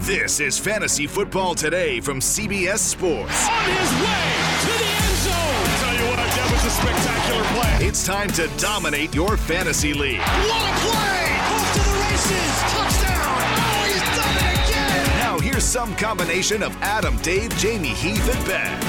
This is Fantasy Football Today from CBS Sports. On his way to the end zone. Tell you what, that was a spectacular play. It's time to dominate your fantasy league. What a play! Off to the races. Touchdown. Oh, he's done it again. Now here's some combination of Adam, Dave, Jamie, Heath, and Ben.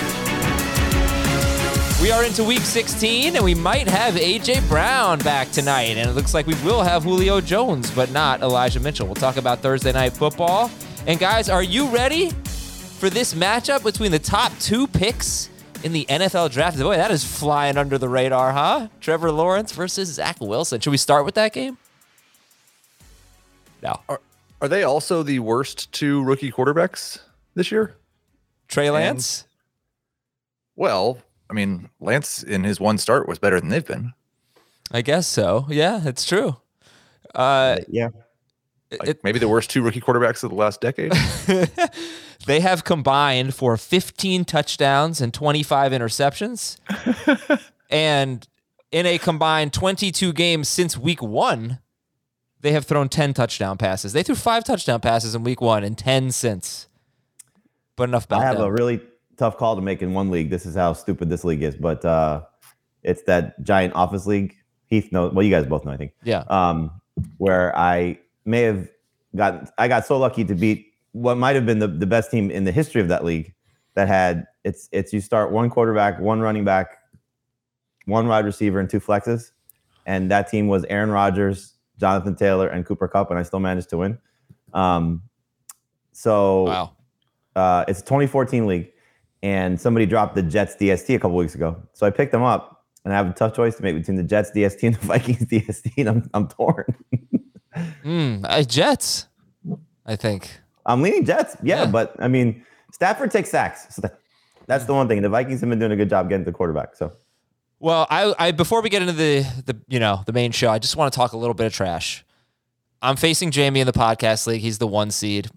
We are into week 16, and we might have A.J. Brown back tonight. And it looks like we will have Julio Jones, but not Elijah Mitchell. We'll talk about Thursday night football. And guys, are you ready for this matchup between the top two picks in the NFL draft? Boy, that is flying under the radar, huh? Trevor Lawrence versus Zach Wilson. Should we start with that game? No. Are, are they also the worst two rookie quarterbacks this year? Trey Lance? And, well, I mean, Lance in his one start was better than they've been. I guess so. Yeah, it's true. Uh, yeah. Like It- maybe the worst two rookie quarterbacks of the last decade. they have combined for 15 touchdowns and 25 interceptions. and in a combined 22 games since week one, they have thrown 10 touchdown passes. They threw five touchdown passes in week one and 10 since. But enough about I have them. a really tough call to make in one league. This is how stupid this league is, but uh, it's that giant office league. Heath knows. Well, you guys both know, I think. yeah. Um, where I may have gotten. I got so lucky to beat what might have been the, the best team in the history of that league. That had it's it's you start one quarterback, one running back, one wide receiver, and two flexes, and that team was Aaron Rodgers, Jonathan Taylor, and Cooper Kupp, and I still managed to win. Um, so Wow. uh, it's a 2014 league, and somebody dropped the Jets DST a couple weeks ago. So I picked them up, and I have a tough choice to make between the Jets DST and the Vikings DST, and I'm, I'm torn. Mm, uh, Jets, I think. I'm leaning Jets, yeah, Yeah. but I mean, Stafford takes sacks, so that, that's the one thing. The Vikings have been doing a good job getting the quarterback. So Well, I, I before we get into the the you know the main show, I just want to talk a little bit of trash. I'm facing Jamie in the podcast league. He's the one seed.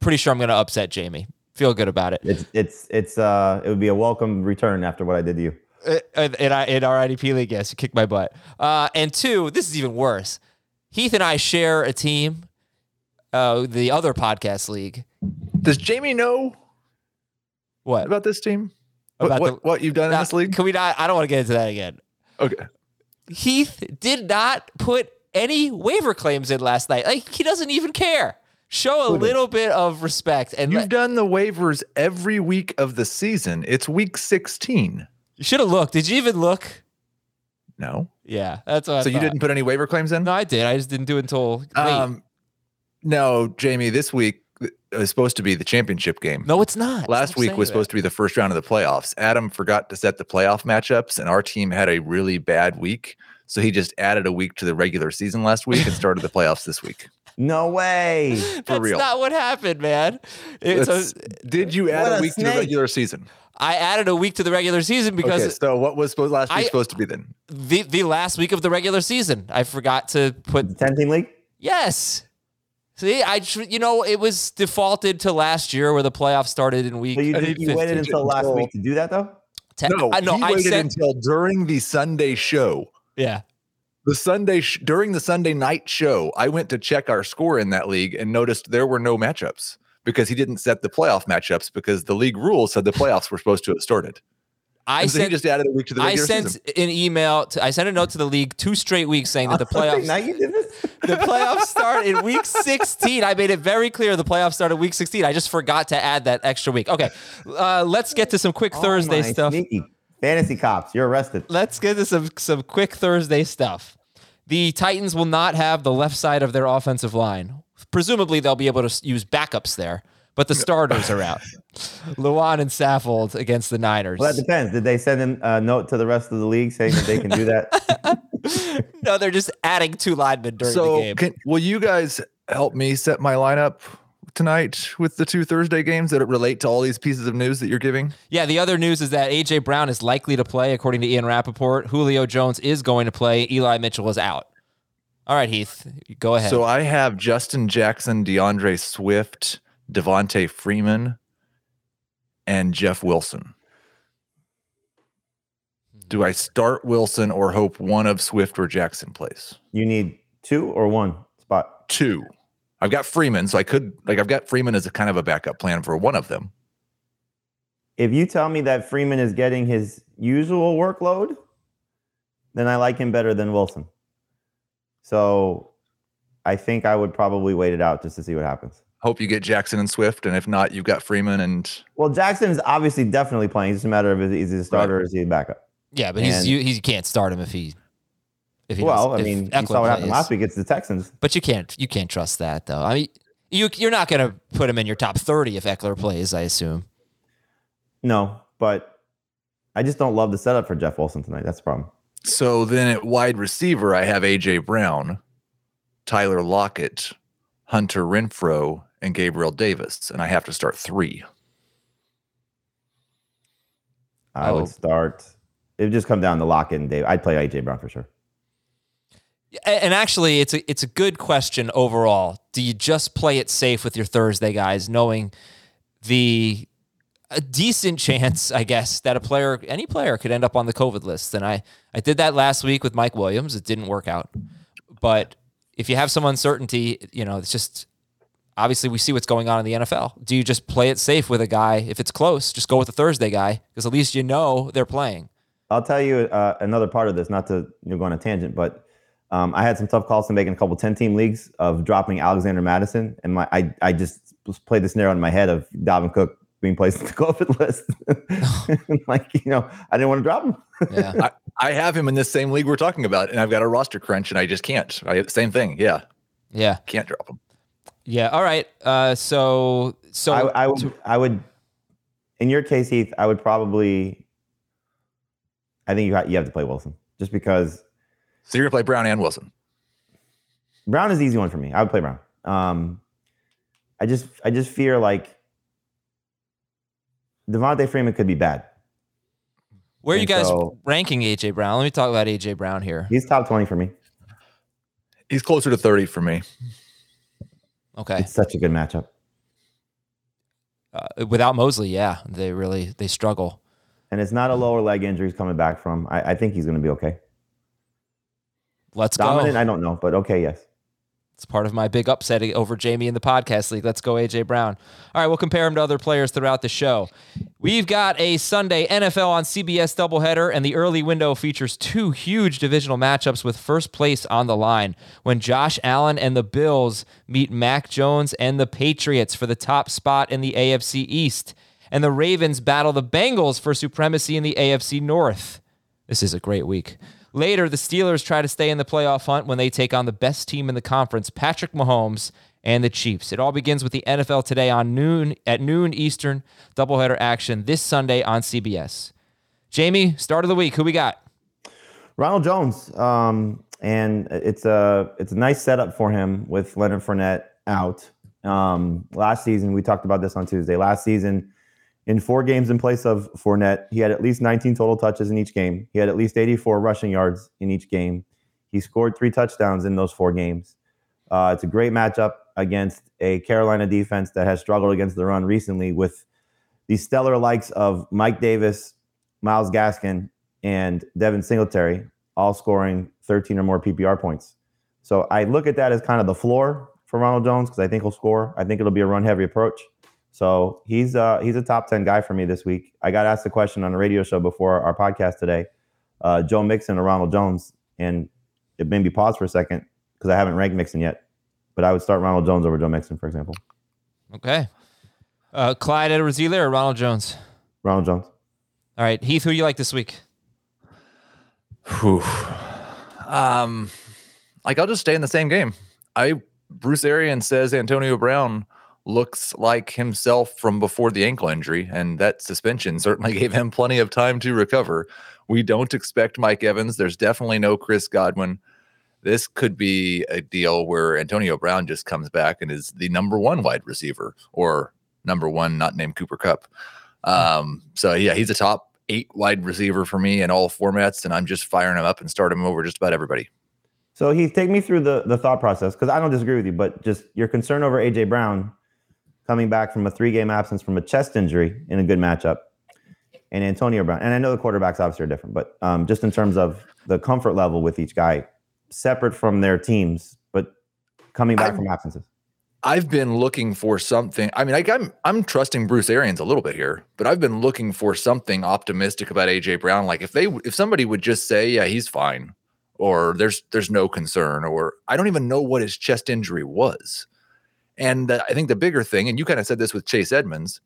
Pretty sure I'm going to upset Jamie. Feel good about it. it's it's it's uh it would be a welcome return after what I did to you. Uh, in, I- in our IDP league, yes, you kicked my butt. Uh, and two, this is even worse. Heath and I share a team, uh, the other podcast league. Does Jamie know What? about this team? About what, the- what you've done in this league? Can we not? I don't want to get into that again. Okay. Heath did not put any waiver claims in last night. Like he doesn't even care. Show a little bit of respect and You've let- done the waivers every week of the season. It's week 16. you should have looked. Did you even look? No. Yeah, that's what. I so you didn't put any waiver claims in? No, I did. I just didn't do it until late. Um, no, Jamie, this week is supposed to be the championship game. no, it's not. Last week was supposed to be the first round of the playoffs. Adam forgot to set the playoff matchups, and our team had a really bad week. So he just added a week to the regular season last week and started the playoffs this week. No way. That's real. That's not what happened, man. It's Let's- a, did you add a a week to the regular season? I added a week to the regular season because okay, so what was supposed last week I- supposed to be then? the the last week of the regular season, I forgot to put Ten team league. yes. See, I tr- you know it was defaulted to last year where the playoffs started in week. So you, did, you waited until last week to do that though. Ten- No, I, no, he I waited said until during the Sunday show. yeah. The Sunday sh- during the Sunday night show, I went to check our score in that league and noticed there were no matchups because he didn't set the playoff matchups because the league rules said the playoffs were supposed to have started. I And so sent just added a week to the I sent season. an email. To, I sent a note to the league two straight weeks saying that the playoffs. now playoffs you did this. the playoffs start in week 16. I made it very clear the playoffs start in week 16. I just forgot to add that extra week. Okay, uh, let's get to some quick Thursday Oh my stuff. Sneaky. Fantasy cops, you're arrested. Let's get to some some quick Thursday stuff. The Titans will not have the left side of their offensive line. Presumably, they'll be able to use backups there, but the starters are out. Lewan and Saffold against the Niners. Well, that depends. Did they send a note to the rest of the league saying that they can do that? no, they're just adding two linemen during the So, game. can, will you guys help me set my lineup tonight with the two Thursday games that relate to all these pieces of news that you're giving? Yeah, the other news is that AJ Brown is likely to play, according to Ian Rapoport. Julio Jones is going to play. Eli Mitchell is out. All right, Heath, go ahead. So I have Justin Jackson, D'Andre Swift, Devonta Freeman, and Jeff Wilson. Hmm. Do I start Wilson or hope one of Swift or Jackson plays? you need two or one spot. Two. I've got Freeman, so I could like I've got Freeman as a kind of a backup plan for one of them. If you tell me that Freeman is getting his usual workload, then I like him better than Wilson. So I think I would probably wait it out just to see what happens. Hope you get Jackson and Swift, and if not, you've got Freeman and Well, Jackson is obviously definitely playing. It's just a matter of is he a starter or is he a backup? yeah, but he's you, he can't start him if he. If he Well, does- I if mean, you Ekeler saw what happened plays. last week. It's the Texans. But you can't you can't trust that though. I mean, you you're not going to put him in your top 30 if Ekeler plays. I assume. No, but I just don't love the setup for Jeff Wilson tonight. That's the problem. So then at wide receiver, I have AJ Brown, Tyler Lockett, Hunter Renfrow, and Gabriel Davis, and I have to start three. I Oh. would start. It would just come down to Lockett and Dave. I'd play AJ Brown for sure. And actually, it's a it's a good question overall. Do you just play it safe with your Thursday guys, knowing the a decent chance, I guess, that a player, any player, could end up on the COVID list? And I I did that last week with Mike Williams. It didn't work out, but if you have some uncertainty, you know, it's just obviously we see what's going on in the NFL. Do you just play it safe with a guy? If it's close, just go with the Thursday guy because at least you know they're playing. I'll tell you uh, another part of this, not to you know, go on a tangent, but um, I had some tough calls to make in a couple 10 team leagues of dropping Alexander Mattison. And my I, I just played the scenario in my head of Dalvin Cook being placed on the COVID list. like, you know, I didn't want to drop him. Yeah. I, I have him in this same league we're talking about, and I've got a roster crunch, and I just can't. I, same thing. Yeah, yeah. can't drop him. Yeah. All right. Uh, so so I, I would, I would, in your case, Heath, I would probably, I think you, ha- you have to play Wilson just because So you're gonna play Brown and Wilson. Brown is the easy one for me. I would play Brown. Um, I just, I just fear like Devonta Freeman could be bad. where are you guys so- ranking AJ Brown? Let me talk about AJ Brown here. He's top twenty for me. He's closer to thirty for me. Okay. It's such a good matchup, Uh, without Moseley, yeah, they really they struggle. and it's not a lower leg injury he's coming back from. I, I think he's going to be okay. Let's Dominant, go. I don't know, but okay, yes. It's part of my big upset over Jamie in the podcast league. Let's go, AJ Brown. All right, we'll compare him to other players throughout the show. We've got a Sunday NFL on CBS doubleheader, and the early window features two huge divisional matchups with first place on the line when Josh Allen and the Bills meet Mac Jones and the Patriots for the top spot in the AFC East, and the Ravens battle the Bengals for supremacy in the AFC North. This is a great week. Later, the Steelers try to stay in the playoff hunt when they take on the best team in the conference, Patrick Mahomes and the Chiefs. It all begins with the NFL today on noon at noon Eastern, doubleheader action this Sunday on CBS. Jamie, start of the week. Who we got? Ronald Jones, um, and it's a it's a nice setup for him with Leonard Fournette out. Um, last season, we talked about this on Tuesday. Last season, in four games in place of Fournette, he had at least 19 total touches in each game. He had at least 84 rushing yards in each game. He scored three touchdowns in those four games. Uh, it's a great matchup against a Carolina defense that has struggled against the run recently with the stellar likes of Mike Davis, Myles Gaskin, and Devin Singletary all scoring 13 or more PPR points. So I look at that as kind of the floor for Ronald Jones because I think he'll score. I think it'll be a run heavy approach. So he's uh he's a top ten guy for me this week. I got asked a question on a radio show before our podcast today, uh, Joe Mixon or Ronald Jones, and it made me pause for a second because I haven't ranked Mixon yet. But I would start Ronald Jones over Joe Mixon, for example. Okay. Uh, Clyde edwards or Ronald Jones? Ronald Jones. All right. Heath, who do you like this week? Whew. Um, like I'll just stay in the same game. I Bruce Arians says Antonio Brown looks like himself from before the ankle injury, and that suspension certainly gave him plenty of time to recover. We don't expect Mike Evans. There's definitely no Chris Godwin. This could be a deal where Antonio Brown just comes back and is the number one wide receiver or number one, not named Cooper Kupp. Um, so yeah, he's a top eight wide receiver for me in all formats, and I'm just firing him up and starting him over just about everybody. So Heath, take me through the the thought process because I don't disagree with you, but just your concern over AJ Brown coming back from a three game absence from a chest injury in a good matchup, and Antonio Brown. And I know the quarterbacks obviously are different, but um, just in terms of the comfort level with each guy, separate from their teams, but coming back I'm, from absences. I've been looking for something. I mean, like I'm I'm trusting Bruce Arians a little bit here, but I've been looking for something optimistic about AJ Brown. Like if they if somebody would just say, yeah, he's fine, or there's there's no concern, or I don't even know what his chest injury was. And uh, I think the bigger thing, and you kind of said this with Chase Edmonds,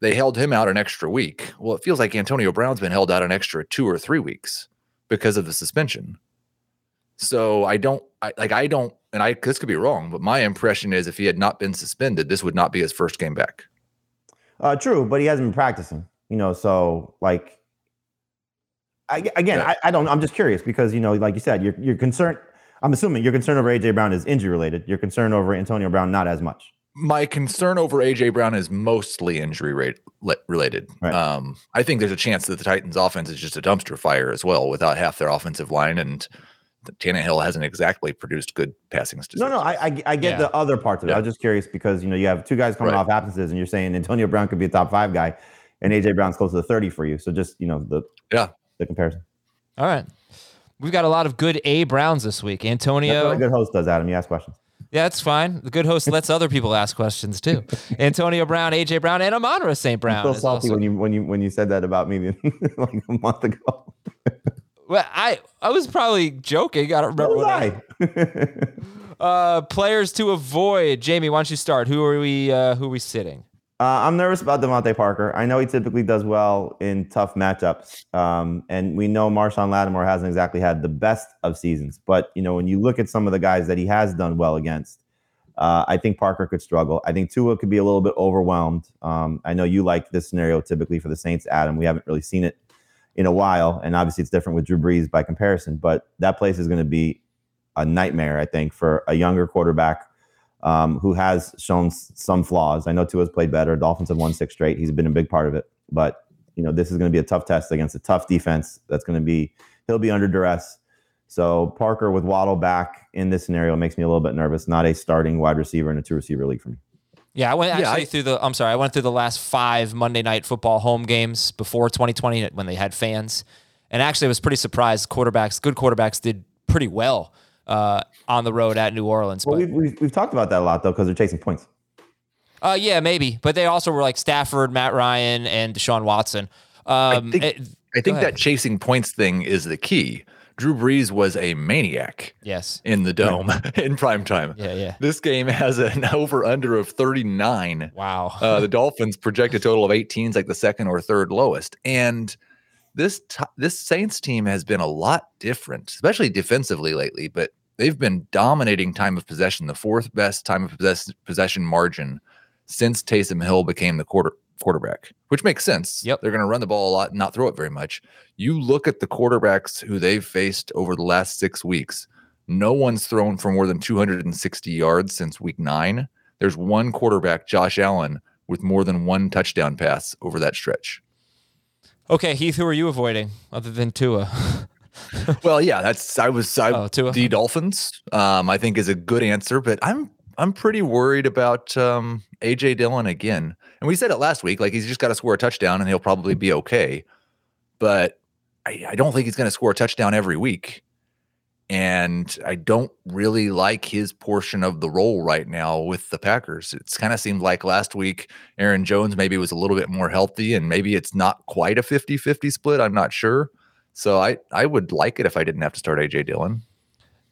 they held him out an extra week. Well, it feels like Antonio Brown's been held out an extra two or three weeks because of the suspension. So I don't I, like I don't, and I this could be wrong, but my impression is if he had not been suspended, this would not be his first game back. Uh, true, but he hasn't been practicing. You know, so like, I, again, yeah. I, I don't. I'm just curious because you know, like you said, you're you're concerned. I'm assuming your concern over AJ Brown is injury related. Your concern over Antonio Brown not as much. My concern over AJ Brown is mostly injury rate related. Right. Um, I think there's a chance that the Titans' offense is just a dumpster fire as well, without half their offensive line and Tannehill hasn't exactly produced good passing statistics. No, no, I I, I get yeah. the other parts of it. Yeah. I was just curious because you know you have two guys coming right. off absences, and you're saying Antonio Brown could be a top five guy, and AJ Brown's close to the thirty for you. So just you know the yeah the comparison. All right, we've got a lot of good A Browns this week. Antonio, That's what a good host does, Adam. You ask questions. Yeah, that's fine. The good host lets other people ask questions too. Antonio Brown, AJ Brown, and Amon-Ra St. Brown. I'm so salty also- when you when you when you said that about me like a month ago. Well, I I was probably joking. I don't remember what I. I uh, players to avoid. Jamie, why don't you start? Who are we? Uh, who are we sitting? Uh, I'm nervous about DeVante Parker. I know he typically does well in tough matchups, um, and we know Marshon Lattimore hasn't exactly had the best of seasons. But you know, when you look at some of the guys that he has done well against, uh, I think Parker could struggle. I think Tua could be a little bit overwhelmed. Um, I know you like this scenario typically for the Saints, Adam. We haven't really seen it in a while. And obviously, it's different with Drew Brees by comparison, but that place is going to be a nightmare, I think, for a younger quarterback um, who has shown some flaws. I know Tua's played better. Dolphins have won six straight. He's been a big part of it. But, you know, this is going to be a tough test against a tough defense that's going to be, he'll be under duress. So Parker with Waddle back in this scenario makes me a little bit nervous. Not a starting wide receiver in a two receiver league for me. Yeah, I went actually yeah, I, through the. I'm sorry, I went through the last five Monday Night Football home games before 2020 when they had fans, and actually I was pretty surprised. Quarterbacks, good quarterbacks, did pretty well uh, on the road at New Orleans. Well, but, we've, we've, we've talked about that a lot though because they're chasing points. Uh, yeah, maybe, but they also were like Stafford, Matt Ryan, and Deshaun Watson. Um, I think, it, I think that chasing points thing is the key. Drew Brees was a maniac. Yes. In the dome in prime time. Yeah, yeah. This game has an over under of 39. Wow. uh, the Dolphins project a total of 18 is like the second or third lowest. And this t- this Saints team has been a lot different, especially defensively lately, but they've been dominating time of possession, the fourth best time of possess- possession margin since Taysom Hill became the quarter quarterback, which makes sense. Yep. They're going to run the ball a lot and not throw it very much. You look at the quarterbacks who they've faced over the last six weeks, no one's thrown for more than 260 yards since week nine. There's one quarterback, Josh Allen, with more than one touchdown pass over that stretch. Okay, Heath, who are you avoiding other than Tua? well, yeah, that's I was I, oh, the Dolphins. Um, I think is a good answer, but I'm I'm pretty worried about um, AJ Dillon again. And we said it last week, like he's just got to score a touchdown and he'll probably be okay. But I, I don't think he's going to score a touchdown every week. And I don't really like his portion of the role right now with the Packers. It's kind of seemed like last week Aaron Jones maybe was a little bit more healthy and maybe it's not quite a 50-50 split. I'm not sure. So I, I would like it if I didn't have to start AJ Dillon.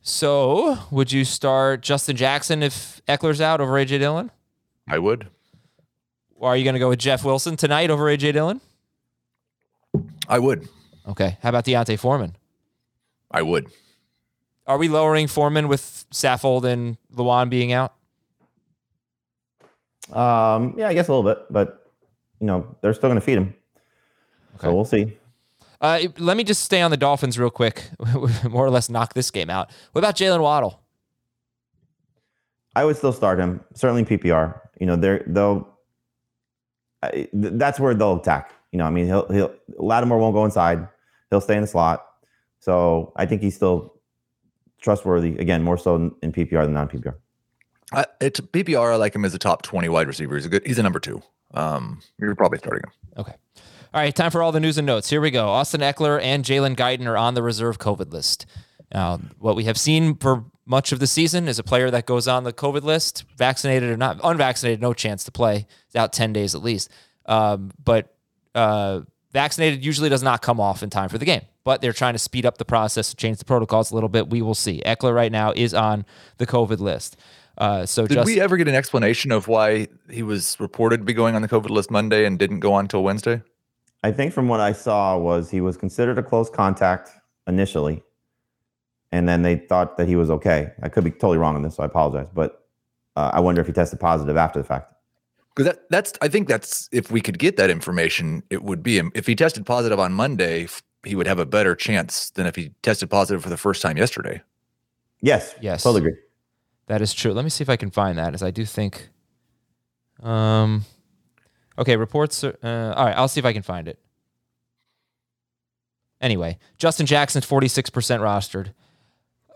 So, would you start Justin Jackson if Ekeler's out over AJ Dillon? I would. Or are you going to go with Jeff Wilson tonight over AJ Dillon? I would. Okay. How about D'Onta Foreman? I would. Are we lowering Foreman with Saffold and Lewan being out? Um, yeah, I guess a little bit, but you know they're still going to feed him. Okay. So we'll see. Uh, let me just stay on the Dolphins real quick, more or less knock this game out. What about Jaylen Waddle? I would still start him. Certainly in PPR. You know, they're they'll. I- That's where they'll attack. You know, I mean, he'll he'll Lattimore won't go inside. He'll stay in the slot. So I think he's still trustworthy. Again, more so in, in PPR than non PPR. I, it's PPR. I like him as a top 20 wide receiver. He's a good, he's a number two. Um, you're probably starting him. Okay. All right, time for all the news and notes. Here we go. Austin Ekeler and Jalen Guyton are on the reserve COVID list. Now, what we have seen for much of the season is a player that goes on the COVID list, vaccinated or not, unvaccinated, no chance to play. It's out 10 days at least. Um, but uh, vaccinated usually does not come off in time for the game. But they're trying to speed up the process, change the protocols a little bit. We will see. Ekeler right now is on the COVID list. Uh, so Did just we ever get an explanation of why he was reported to be going on the COVID list Monday and didn't go on until Wednesday? I think from what I saw was he was considered a close contact initially, and then they thought that he was okay. I could be totally wrong on this, so I apologize. But uh, I wonder if he tested positive after the fact. Because that, that's, I think that's, if we could get that information, it would be. If he tested positive on Monday, he would have a better chance than if he tested positive for the first time yesterday. Yes. Yes. Totally agree. That is true. Let me see if I can find that, as I do think. Um, okay, reports. Are, uh, all right, I'll see if I can find it. Anyway, Justin Jackson's forty six percent rostered.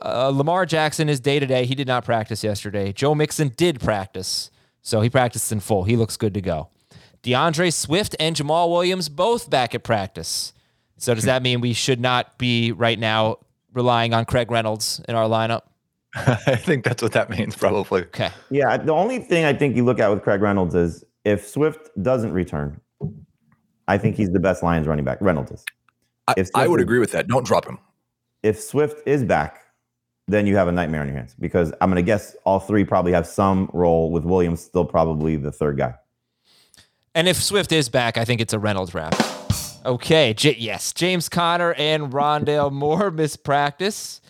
Uh, Lamar Jackson is day to day. He did not practice yesterday. Joe Mixon did practice, so he practiced in full. He looks good to go. D'Andre Swift and Jamaal Williams both back at practice. So does that mean we should not be right now relying on Craig Reynolds in our lineup? I think that's what that means, probably. Okay. Yeah. The only thing I think you look at with Craig Reynolds is if Swift doesn't return, I think he's the best Lions running back. Reynolds is. I, If I would is- agree with that. Don't drop him. If Swift is back, then you have a nightmare on your hands because I'm going to guess all three probably have some role with Williams still probably the third guy. And if Swift is back, I think it's a Reynolds wrap. Okay, J- yes, James Conner and Rondale Moore miss practice.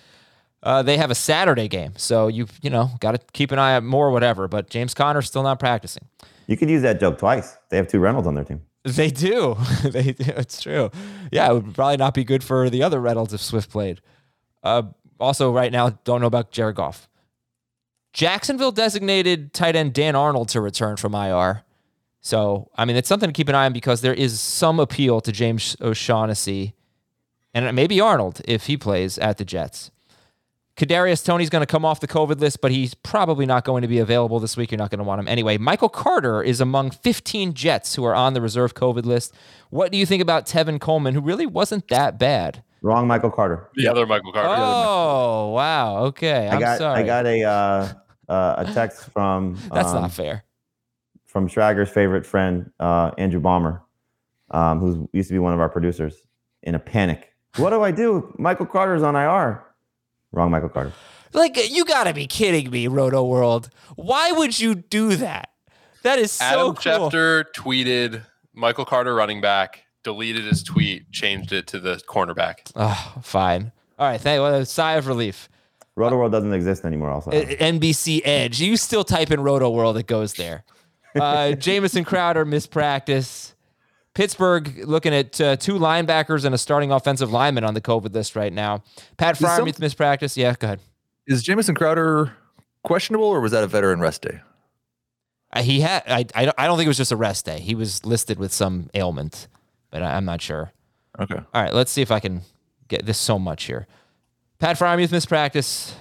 Uh, they have a Saturday game, so you you know got to keep an eye on Moore, whatever. But James Conner's still not practicing. You could use that joke twice. They have two Reynolds on their team. They do. they do. It's true. Yeah, it would probably not be good for the other Reynolds if Swift played. Uh, also, right now, don't know about Jared Goff. Jacksonville designated tight end Dan Arnold to return from IR. So, I mean, it's something to keep an eye on because there is some appeal to James O'Shaughnessy and maybe Arnold if he plays at the Jets. Kadarius Toney's going to come off the COVID list, but he's probably not going to be available this week. You're not going to want him anyway. Michael Carter is among 15 Jets who are on the reserve COVID list. What do you think about Tevin Coleman, who really wasn't that bad? Wrong, Michael Carter. The other Michael Carter. Oh, wow. Okay. I'm I got sorry. I got a uh, uh, a text from That's um, not fair. from Schrager's favorite friend uh, Andrew Balmer, um, who used to be one of our producers, in a panic. What do I do? Michael Carter's on IR. Wrong, Michael Carter. Like, you got to be kidding me, Rotoworld. Why would you do that? That is so Adam cool. Schefter tweeted Michael Carter running back, deleted his tweet, changed it to the cornerback. Oh, fine. All right. Thank well, a sigh of relief. Rotoworld doesn't exist anymore. Also, Uh, NBC Edge. You still type in Rotoworld, it goes there. Uh, Jamison Crowder mispractice. Pittsburgh looking at uh, two linebackers and a starting offensive lineman on the COVID list right now. Pat some- Freiermuth mispractice. Yeah, go ahead. Is Jamison Crowder questionable or was that a veteran rest day? Uh, he had. I, I. don't- I don't think it was just a rest day. He was listed with some ailment, but I, I'm not sure. Okay. All right, let's see if I can get this so much here. Pat Freiermuth missed practice.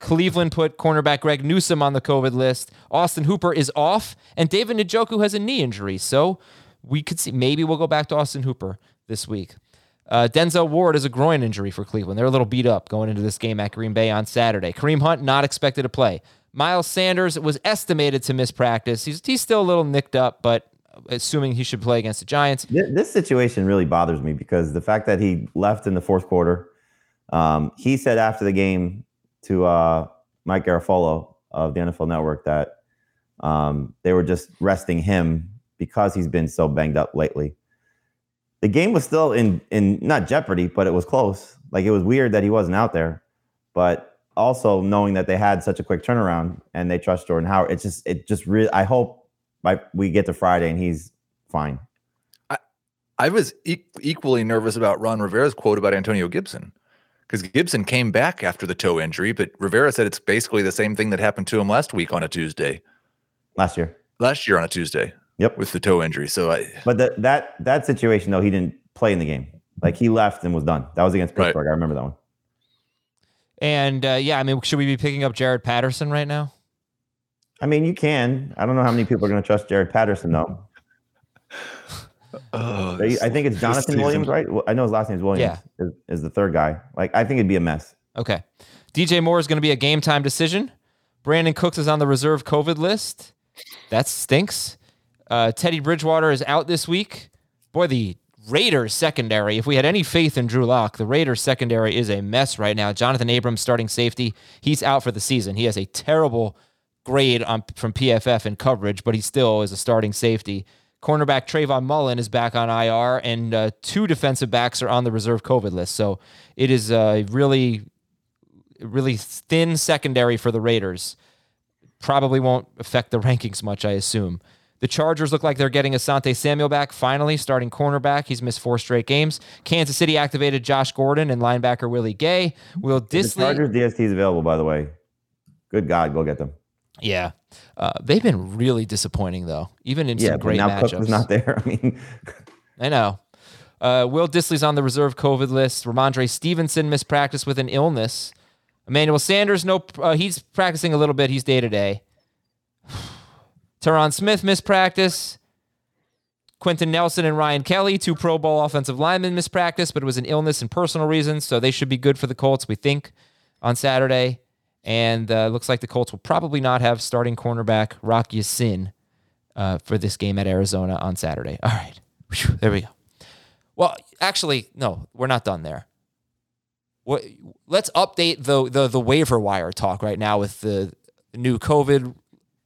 Cleveland put cornerback Greg Newsom on the COVID list. Austin Hooper is off, and David Njoku has a knee injury. So we could see maybe we'll go back to Austin Hooper this week. Uh, Denzel Ward is a groin injury for Cleveland. They're a little beat up going into this game at Green Bay on Saturday. Kareem Hunt not expected to play. Miles Sanders was estimated to miss practice. He's he's still a little nicked up, but assuming he should play against the Giants. This situation really bothers me because the fact that he left in the fourth quarter, um, he said after the game to uh, Mike Garafolo of the NFL Network that um, they were just resting him because he's been so banged up lately. The game was still in in not jeopardy, but it was close. Like it was weird that he wasn't out there, but also knowing that they had such a quick turnaround and they trust Jordan Howard, it's just it just really. I hope by we get to Friday and he's fine. I was e- equally nervous about Ron Rivera's quote about Antonio Gibson because Gibson came back after the toe injury, but Rivera said it's basically the same thing that happened to him last week on a Tuesday, last year. last year on a Tuesday Yep. with the toe injury. So I, But that that that situation though, he didn't play in the game. Like he left and was done. That was against Right. Pittsburgh. I remember that one. And uh, yeah, I mean, should we be picking up Jaret Patterson right now? I mean, you can. I don't know how many people are going to trust Jaret Patterson though. oh, They- I think it's Jonathan Williams, right? Well, I know his last name is Williams. Is, is the third guy. Like I think it'd be a mess. Okay. DJ Moore is going to be a game time decision. Brandin Cooks is on the reserve COVID list. That stinks. Uh, Teddy Bridgewater is out this week. Boy, the Raiders secondary, if we had any faith in Drew Lock, the Raiders secondary is a mess right now. Jonathan Abrams, starting safety, he's out for the season. He has a terrible grade on, from PFF in coverage, but he still is a starting safety. Cornerback Trayvon Mullen is back on IR, and uh, two defensive backs are on the reserve COVID list. So it is a really really thin secondary for the Raiders. Probably won't affect the rankings much, I assume. The Chargers look like they're getting Asante Samuel back finally, starting cornerback. He's missed four straight games. Kansas City activated Josh Gordon and linebacker Willie Gay. Will Dissly. The Chargers DST is available, by the way. Good God, go get them. Yeah, uh, they've been really disappointing though, even in Yeah, some great now matchups. Cook was not there. I mean, I know. Uh, Will Dissly's on the reserve COVID list. Rhamondre Stevenson missed practice with an illness. Emmanuel Sanders, no, uh, he's practicing a little bit. He's day to day. Teron Smith missed practice. Quenton Nelson and Ryan Kelly, two Pro Bowl offensive linemen, practice, but it was an illness and personal reasons, so they should be good for the Colts, we think, on Saturday. And uh, looks like the Colts will probably not have starting cornerback Rock Ya-Sin uh, for this game at Arizona on Saturday. All right, Whew, there we go. Well, actually, no, we're not done there. What? Let's update the the the waiver wire talk right now with the new COVID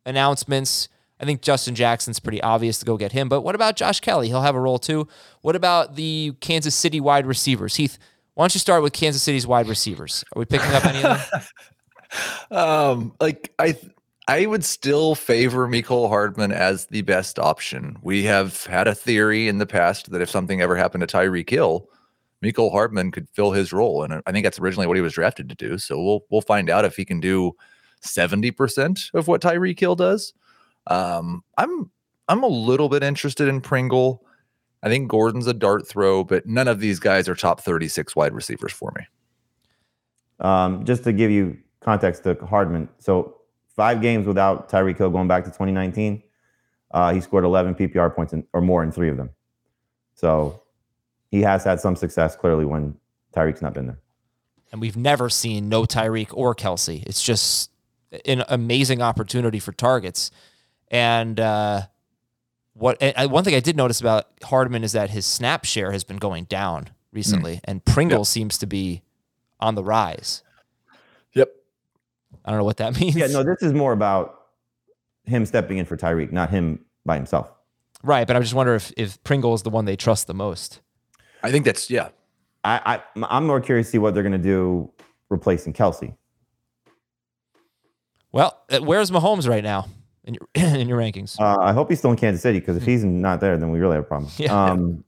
announcements. I think Justin Jackson's pretty obvious to go get him, but what about Josh Kelley? He'll have a role too. What about the Kansas City wide receivers? Heath, why don't you start with Kansas City's wide receivers? Are we picking up any of them? Um, like I, I would still favor Mecole Hardman as the best option. We have had a theory in the past that if something ever happened to Tyreek Hill, Mecole Hardman could fill his role, and I think that's originally what he was drafted to do. So we'll we'll find out if he can do seventy percent of what Tyreek Hill does. Um, I'm I'm a little bit interested in Pringle. I think Gordon's a dart throw, but none of these guys are top 36 wide receivers for me. um, just to give you context to Hardman. So five games without Tyreek Hill going back to 2019. Uh, he scored 11 PPR points in, or more in three of them. So he has had some success clearly when Tyreek's not been there. and we've never seen no Tyreek or Kelce. It's just an amazing opportunity for targets. And uh, what and one thing I did notice about Hardman is that his snap share has been going down recently, and Pringle seems to be on the rise. Yep. I don't know what that means. Yeah, no, this is more about him stepping in for Tyreek, not him by himself. right, but I just wonder if if Pringle is the one they trust the most. I think that's yeah. I, I I'm more curious to see what they're going to do replacing Kelce. Well, uh, where's Mahomes right now in your in your rankings? Uh, I hope he's still in Kansas City because if he's not there, then we really have a problem. Yeah. Um,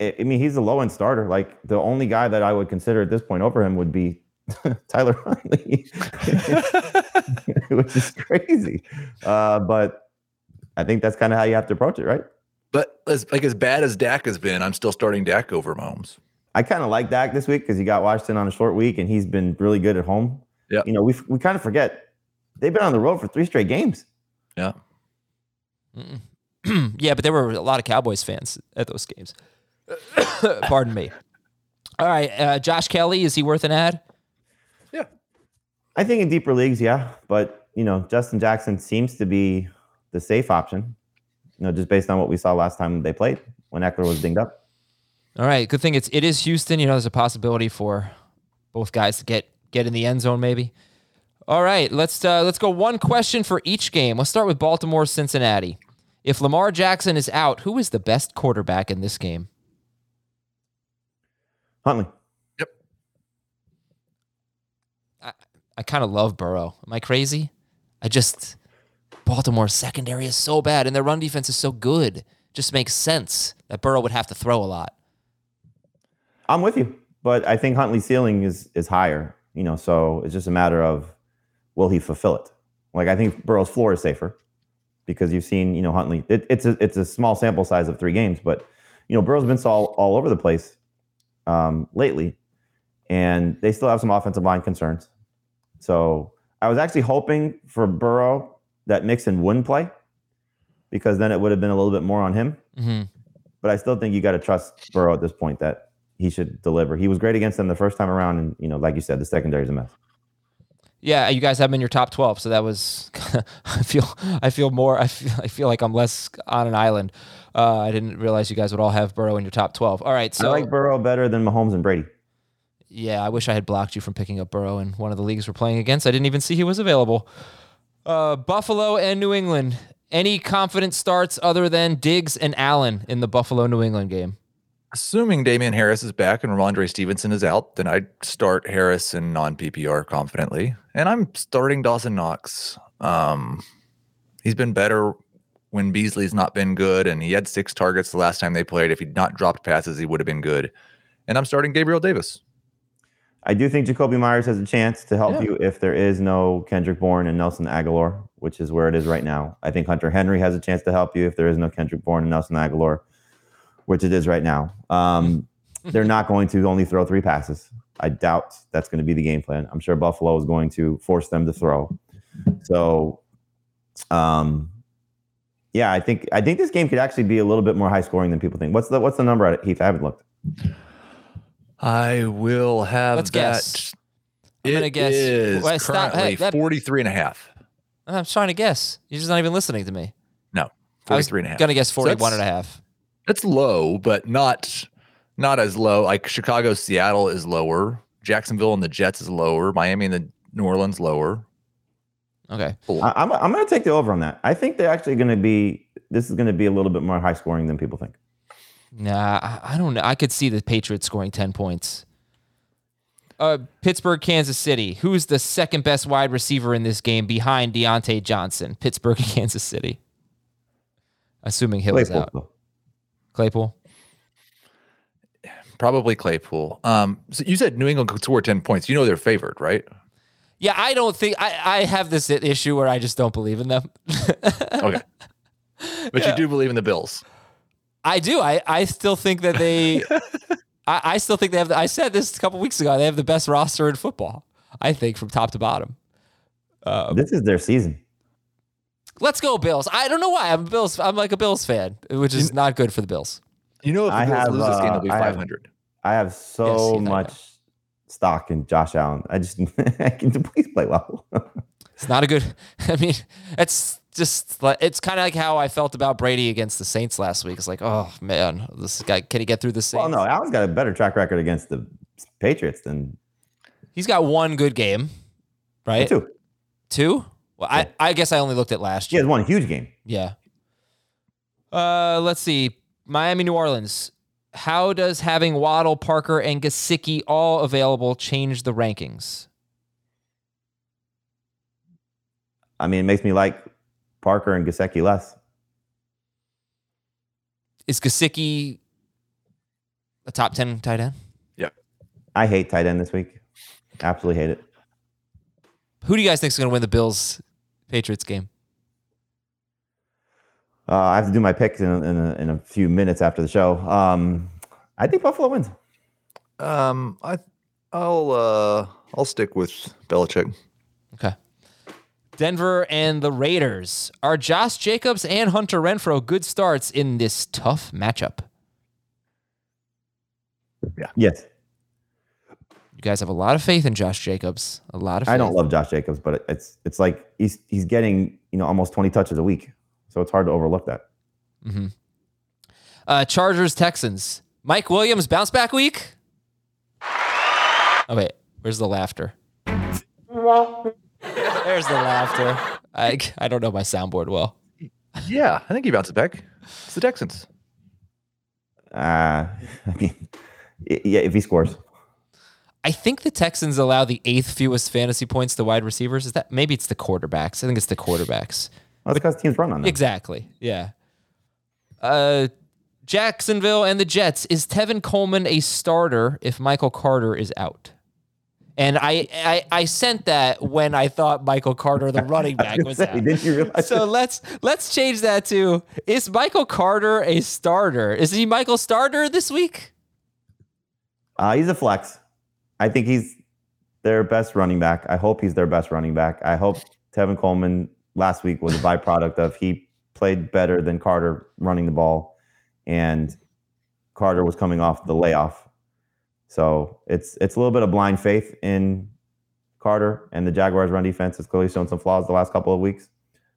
I, I mean, he's a low end starter. Like the only guy that I would consider at this point over him would be Tyler Huntley, which is crazy. Uh, but I think that's kind of how you have to approach it, right? But as like as bad as Dak has been, I'm still starting Dak over Mahomes. I kind of like Dak this week because he got Washington on a short week and he's been really good at home. Yeah. You know, we we kind of forget they've been on the road for three straight games. Yeah. yeah, but there were a lot of Cowboys fans at those games. Pardon me. All right, uh, Josh Kelley, is he worth an ad? Yeah. I think in deeper leagues, yeah, but you know, Justin Jackson seems to be the safe option. You know, just based on what we saw last time they played when Ekeler was dinged up. All right, good thing it's it is Houston. You know, there's a possibility for both guys to get get in the end zone, maybe. All right, let's uh, let's go one question for each game. Let's start with Baltimore Cincinnati. If Lamar Jackson is out, who is the best quarterback in this game? Huntley. Yep. I, I kind of love Burrow. Am I crazy? I just Baltimore's secondary is so bad and their run defense is so good. Just makes sense that Burrow would have to throw a lot. I'm with you, but I think Huntley's ceiling is is higher. You know, so it's just a matter of will he fulfill it? Like I think Burrow's floor is safer because you've seen you know Huntley. It, it's a it's a small sample size of three games, but you know Burrow's been all all over the place um, lately, and they still have some offensive line concerns. So I was actually hoping for Burrow that Mixon wouldn't play because then it would have been a little bit more on him. Mm-hmm. But I still think you got to trust Burrow at this point that he should deliver. He was great against them the first time around, and you know, like you said, the secondary is a mess. Yeah, you guys have him in your top twelve, so that was. I feel. I feel more. I feel. I feel like I'm less on an island. Uh, I didn't realize you guys would all have Burrow in your top twelve. All right, so I like Burrow better than Mahomes and Brady. Yeah, I wish I had blocked you from picking up Burrow in one of the leagues we're playing against. I didn't even see he was available. Uh, Buffalo and New England. Any confident starts other than Diggs and Allen in the Buffalo New England game? Assuming Damien Harris is back and Rhamondre Stevenson is out, then I'd start Harris in non PPR confidently. And I'm starting Dawson Knox. Um, he's been better when Beasley's not been good, and he had six targets the last time they played. If he'd not dropped passes, he would have been good. And I'm starting Gabriel Davis. I do think Jakobi Meyers has a chance to help yeah. you if there is no Kendrick Bourne and Nelson Agholor, which is where it is right now. I think Hunter Henry has a chance to help you if there is no Kendrick Bourne and Nelson Agholor, which it is right now. Um, they're not going to only throw three passes. I doubt that's going to be the game plan. I'm sure Buffalo is going to force them to throw. So, um, yeah, I think I think this game could actually be a little bit more high scoring than people think. What's the what's the number at it, Heath? I haven't looked. I will have Let's that. guess. I'm It gonna guess. is Wait, stop. currently Hey, that- 43 and a half. I'm trying to guess. You're just not even listening to me. No, I was 43 and a half. gonna guess So and a half. That's low, but not not as low. Like Chicago, Seattle is lower. Jacksonville and the Jets is lower. Miami and the New Orleans lower. Okay. I, I'm I'm going to take the over on that. I think they're actually going to be. This is going to be a little bit more high scoring than people think. Nah, I- I don't know. I could see the Patriots scoring 10 points. Uh, Pittsburgh, Kansas City. Who's the second best wide receiver in this game behind Diontae Johnson? Pittsburgh, Kansas City. Assuming Hill is out. Though. Claypool. Probably Claypool. Um, so you said New England could score 10 points. You know they're favored, right? Yeah, I don't think I, I have this issue where I just don't believe in them. Okay. But you do believe in the Bills. I do. I, I still think that they. I, I still think they have. The, I said this a couple weeks ago. They have the best roster in football. I think from top to bottom. This is their season. Let's go Bills. I don't know why I'm a Bills. I'm like a Bills fan, which is not good for the Bills. You know if the I Bills have, lose this game, uh, they'll be I have- 500. I have so he's not much stock in Josh Allen. I just I can please play well. It's not a good. I mean, it's just like it's kind of like how I felt about Brady against the Saints last week. It's like, oh man, this guy can he get through the Saints? well, no, Allen's got a better track record against the Patriots than He's got one good game, right? two. Two? Well, I, I guess I only looked at last He year. has one huge game. Yeah. Uh, let's see. Miami, New Orleans. How does having Waddle, Parker, and Gesicki all available change the rankings? I mean, it makes me like Parker and Gesicki less. Is Gesicki a top ten tight end? Yeah. I hate tight end this week. Absolutely hate it. Who do you guys think is going to win the Bills Patriots game? Uh, I have to do my picks in, in, a, in a few minutes after the show. Um, I think Buffalo wins. Um, I, I'll uh, I'll stick with Belichick. Okay. Denver and the Raiders. Are Josh Jacobs and Hunter Renfrow good starts in this tough matchup? Yeah. Yes. You guys have a lot of faith in Josh Jacobs. A lot of faith. I don't love Josh Jacobs, but it's it's like he's he's getting you know almost 20 touches a week, so it's hard to overlook that. Mm-hmm. Uh, Chargers Texans. Mike Williams bounce back week. Oh wait, where's the laughter? There's the laughter. I I don't know my soundboard well. Yeah, I think he bounces back. It's the Texans. Uh, I mean, yeah, if he scores, I think the Texans allow the eighth fewest fantasy points to wide receivers. Is that maybe it's the quarterbacks? I think it's the quarterbacks. well, that's because teams run on them. Exactly. Yeah. Uh, Jacksonville and the Jets. Is Tevin Coleman a starter if Michael Carter is out? And I, I, I sent that when I thought Michael Carter, the running back, was Say, out. Didn't you realize? So let's let's change that to: Is Michael Carter a starter? Is he Michael Starter this week? Uh, he's a flex. I think he's their best running back. I hope he's their best running back. I hope Tevin Coleman last week was a byproduct of he played better than Carter running the ball, and Carter was coming off the layoff. So it's it's a little bit of blind faith in Carter and the Jaguars' run defense has clearly shown some flaws the last couple of weeks.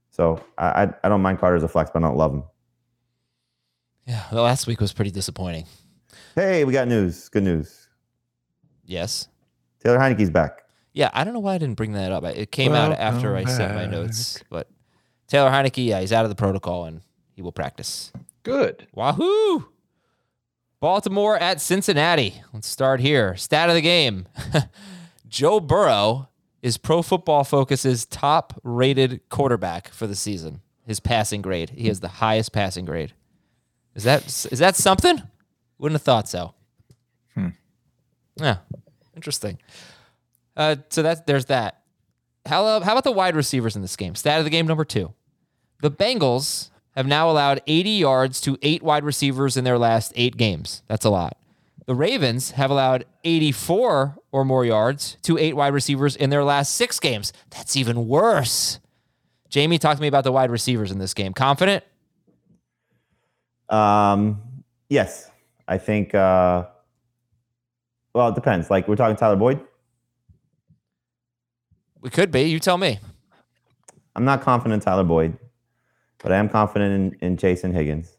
So I I, I don't mind Carter as a flex, but I don't love him. Yeah, the last week was pretty disappointing. Hey, we got news. Good news. Yes. Taylor Heinicke's back. Yeah, I don't know why I didn't bring that up. It came out after I sent my notes, but Taylor Heinicke, yeah, he's out of the protocol and he will practice. Good. Wahoo! Baltimore at Cincinnati. Let's start here. Stat of the game Joe Burrow is Pro Football Focus's top rated quarterback for the season. His passing grade. He has the highest passing grade. Is that is that something? Wouldn't have thought so. Yeah, interesting. Uh, so that's there's that. How, uh, how about the wide receivers in this game? Stat of the game number two. The Bengals have now allowed 80 yards to eight wide receivers in their last eight games. That's a lot. The Ravens have allowed 84 or more yards to eight wide receivers in their last six games. That's even worse. Jamie, talk to me about the wide receivers in this game. Confident? Um, yes, I think. Uh, well, it depends. Like we're talking Tyler Boyd. We could be. You tell me. I'm not confident in Tyler Boyd, but I am confident in, in Chase and Higgins,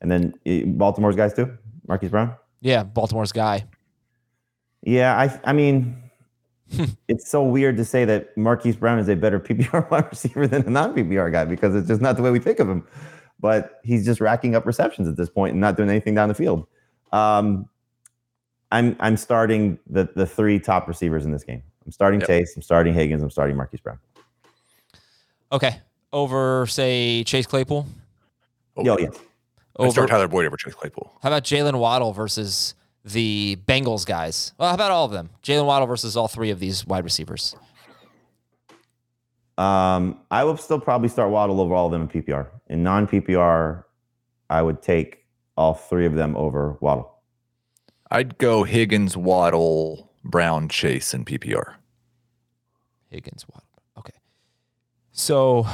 and then Baltimore's guys too. Marquise Brown. Yeah, Baltimore's guy. Yeah, I. I mean, it's so weird to say that Marquise Brown is a better PPR wide receiver than a non PPR guy because it's just not the way we think of him. But he's just racking up receptions at this point and not doing anything down the field. Um, I'm I'm starting the the three top receivers in this game. I'm starting Yep. Chase. I'm starting Higgins. I'm starting Marquise Brown. Okay. Over, say, Chase Claypool? Yo, yeah. I Over, start Tyler Boyd over Chase Claypool. How about Jaylen Waddle versus the Bengals guys? Well, how about all of them? Jaylen Waddle versus all three of these wide receivers. Um, I will still probably start Waddle over all of them in PPR. In non PPR, I would take all three of them over Waddle. I'd go Higgins, Waddle, Brown, Chase, and PPR. Higgins, Waddle. Okay. So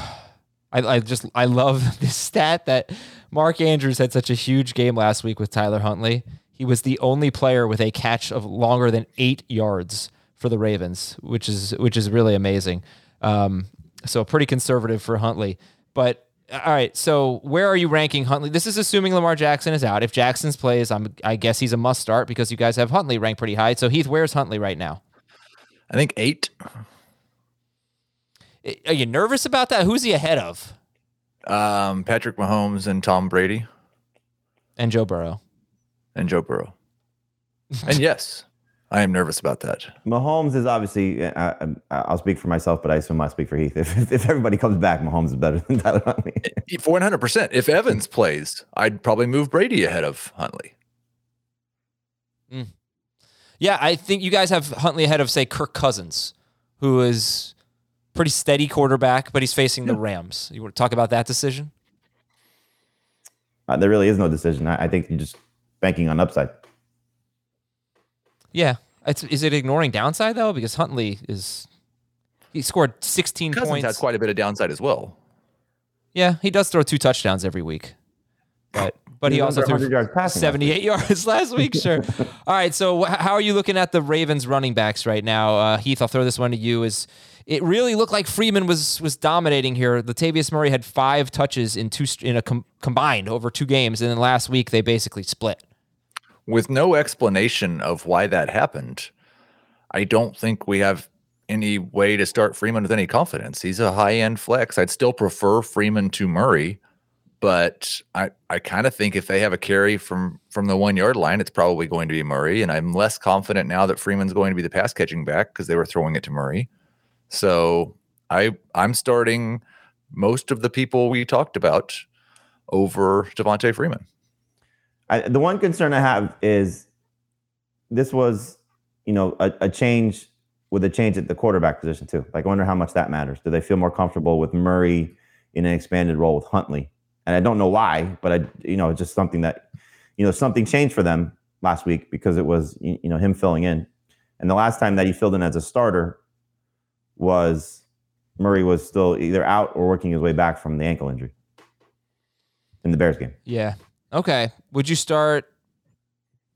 I, I just I love this stat that Mark Andrews had such a huge game last week with Tyler Huntley. He was the only player with a catch of longer than eight yards for the Ravens, which is which is really amazing. Um, so pretty conservative for Huntley. But all right, so where are you ranking Huntley? This is assuming Lamar Jackson is out. If Jackson's plays, I'm I guess he's a must start because you guys have Huntley ranked pretty high. So Heath, where's Huntley right now? I think eight. Are you nervous about that? Who's he ahead of? Um, Patrick Mahomes and Tom Brady And Joe Burrow. and Joe Burrow. and yes, I am nervous about that. Mahomes is obviously, I, I, I'll speak for myself, but I assume I speak for Heath. If, if everybody comes back, Mahomes is better than Tyler Huntley. If 100%. If Evans plays, I'd probably move Brady ahead of Huntley. Hmm. Yeah, I think you guys have Huntley ahead of, say, Kirk Cousins, who is pretty steady quarterback, but he's facing the Rams. You want to talk about that decision? Uh, there really is no decision. I, I think you're just banking on upside. Yeah. It's, is it ignoring downside, though? Because Huntley is. He scored 16 Cousins points. has quite a bit of downside as well. yeah, he does throw two touchdowns every week. but but he, He also threw yards passing last 78 yards last week. Sure. All right. So wh- how are you looking at the Ravens running backs right now? Uh, Heath, I'll throw this one to you. Is it really looked like Freeman was was dominating here? Latavius Murray had five touches in two in a com- combined over two games, and then last week they basically split. With no explanation of why that happened, I don't think we have any way to start Freeman with any confidence. He's a high end flex. I'd still prefer Freeman to Murray, but I, I kind of think if they have a carry from from the one yard line, it's probably going to be Murray. And I'm less confident now that Freeman's going to be the pass catching back because they were throwing it to Murray. So I I'm starting most of the people we talked about over Devonta Freeman. I, the one concern I have is this was, you know, a, a change with a change at the quarterback position too. Like, I wonder how much that matters. Do they feel more comfortable with Murray in an expanded role with Huntley? And I don't know why, but I, you know, it's just something that, you know, something changed for them last week because it was, you you know, him filling in. And the last time that he filled in as a starter was Murray was still either out or working his way back from the ankle injury in the Bears game. Yeah. Okay. Would you start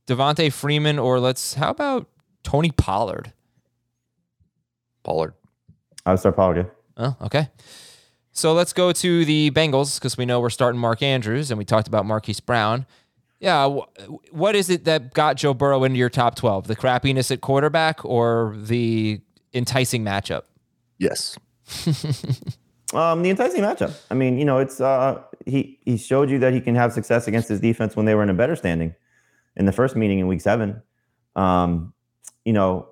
Devonta Freeman or let's how about Tony Pollard? Pollard. I would start Pollard. yeah. Oh, okay. So let's go to the Bengals because we know we're starting Mark Andrews and we talked about Marquise Brown. Yeah. wh- What is it that got Joe Burrow into your top 12? The crappiness at quarterback or the enticing matchup? Yes. Um, the enticing matchup. I mean, you know, it's uh, he he showed you that he can have success against his defense when they were in a better standing in the first meeting in week seven. Um, you know,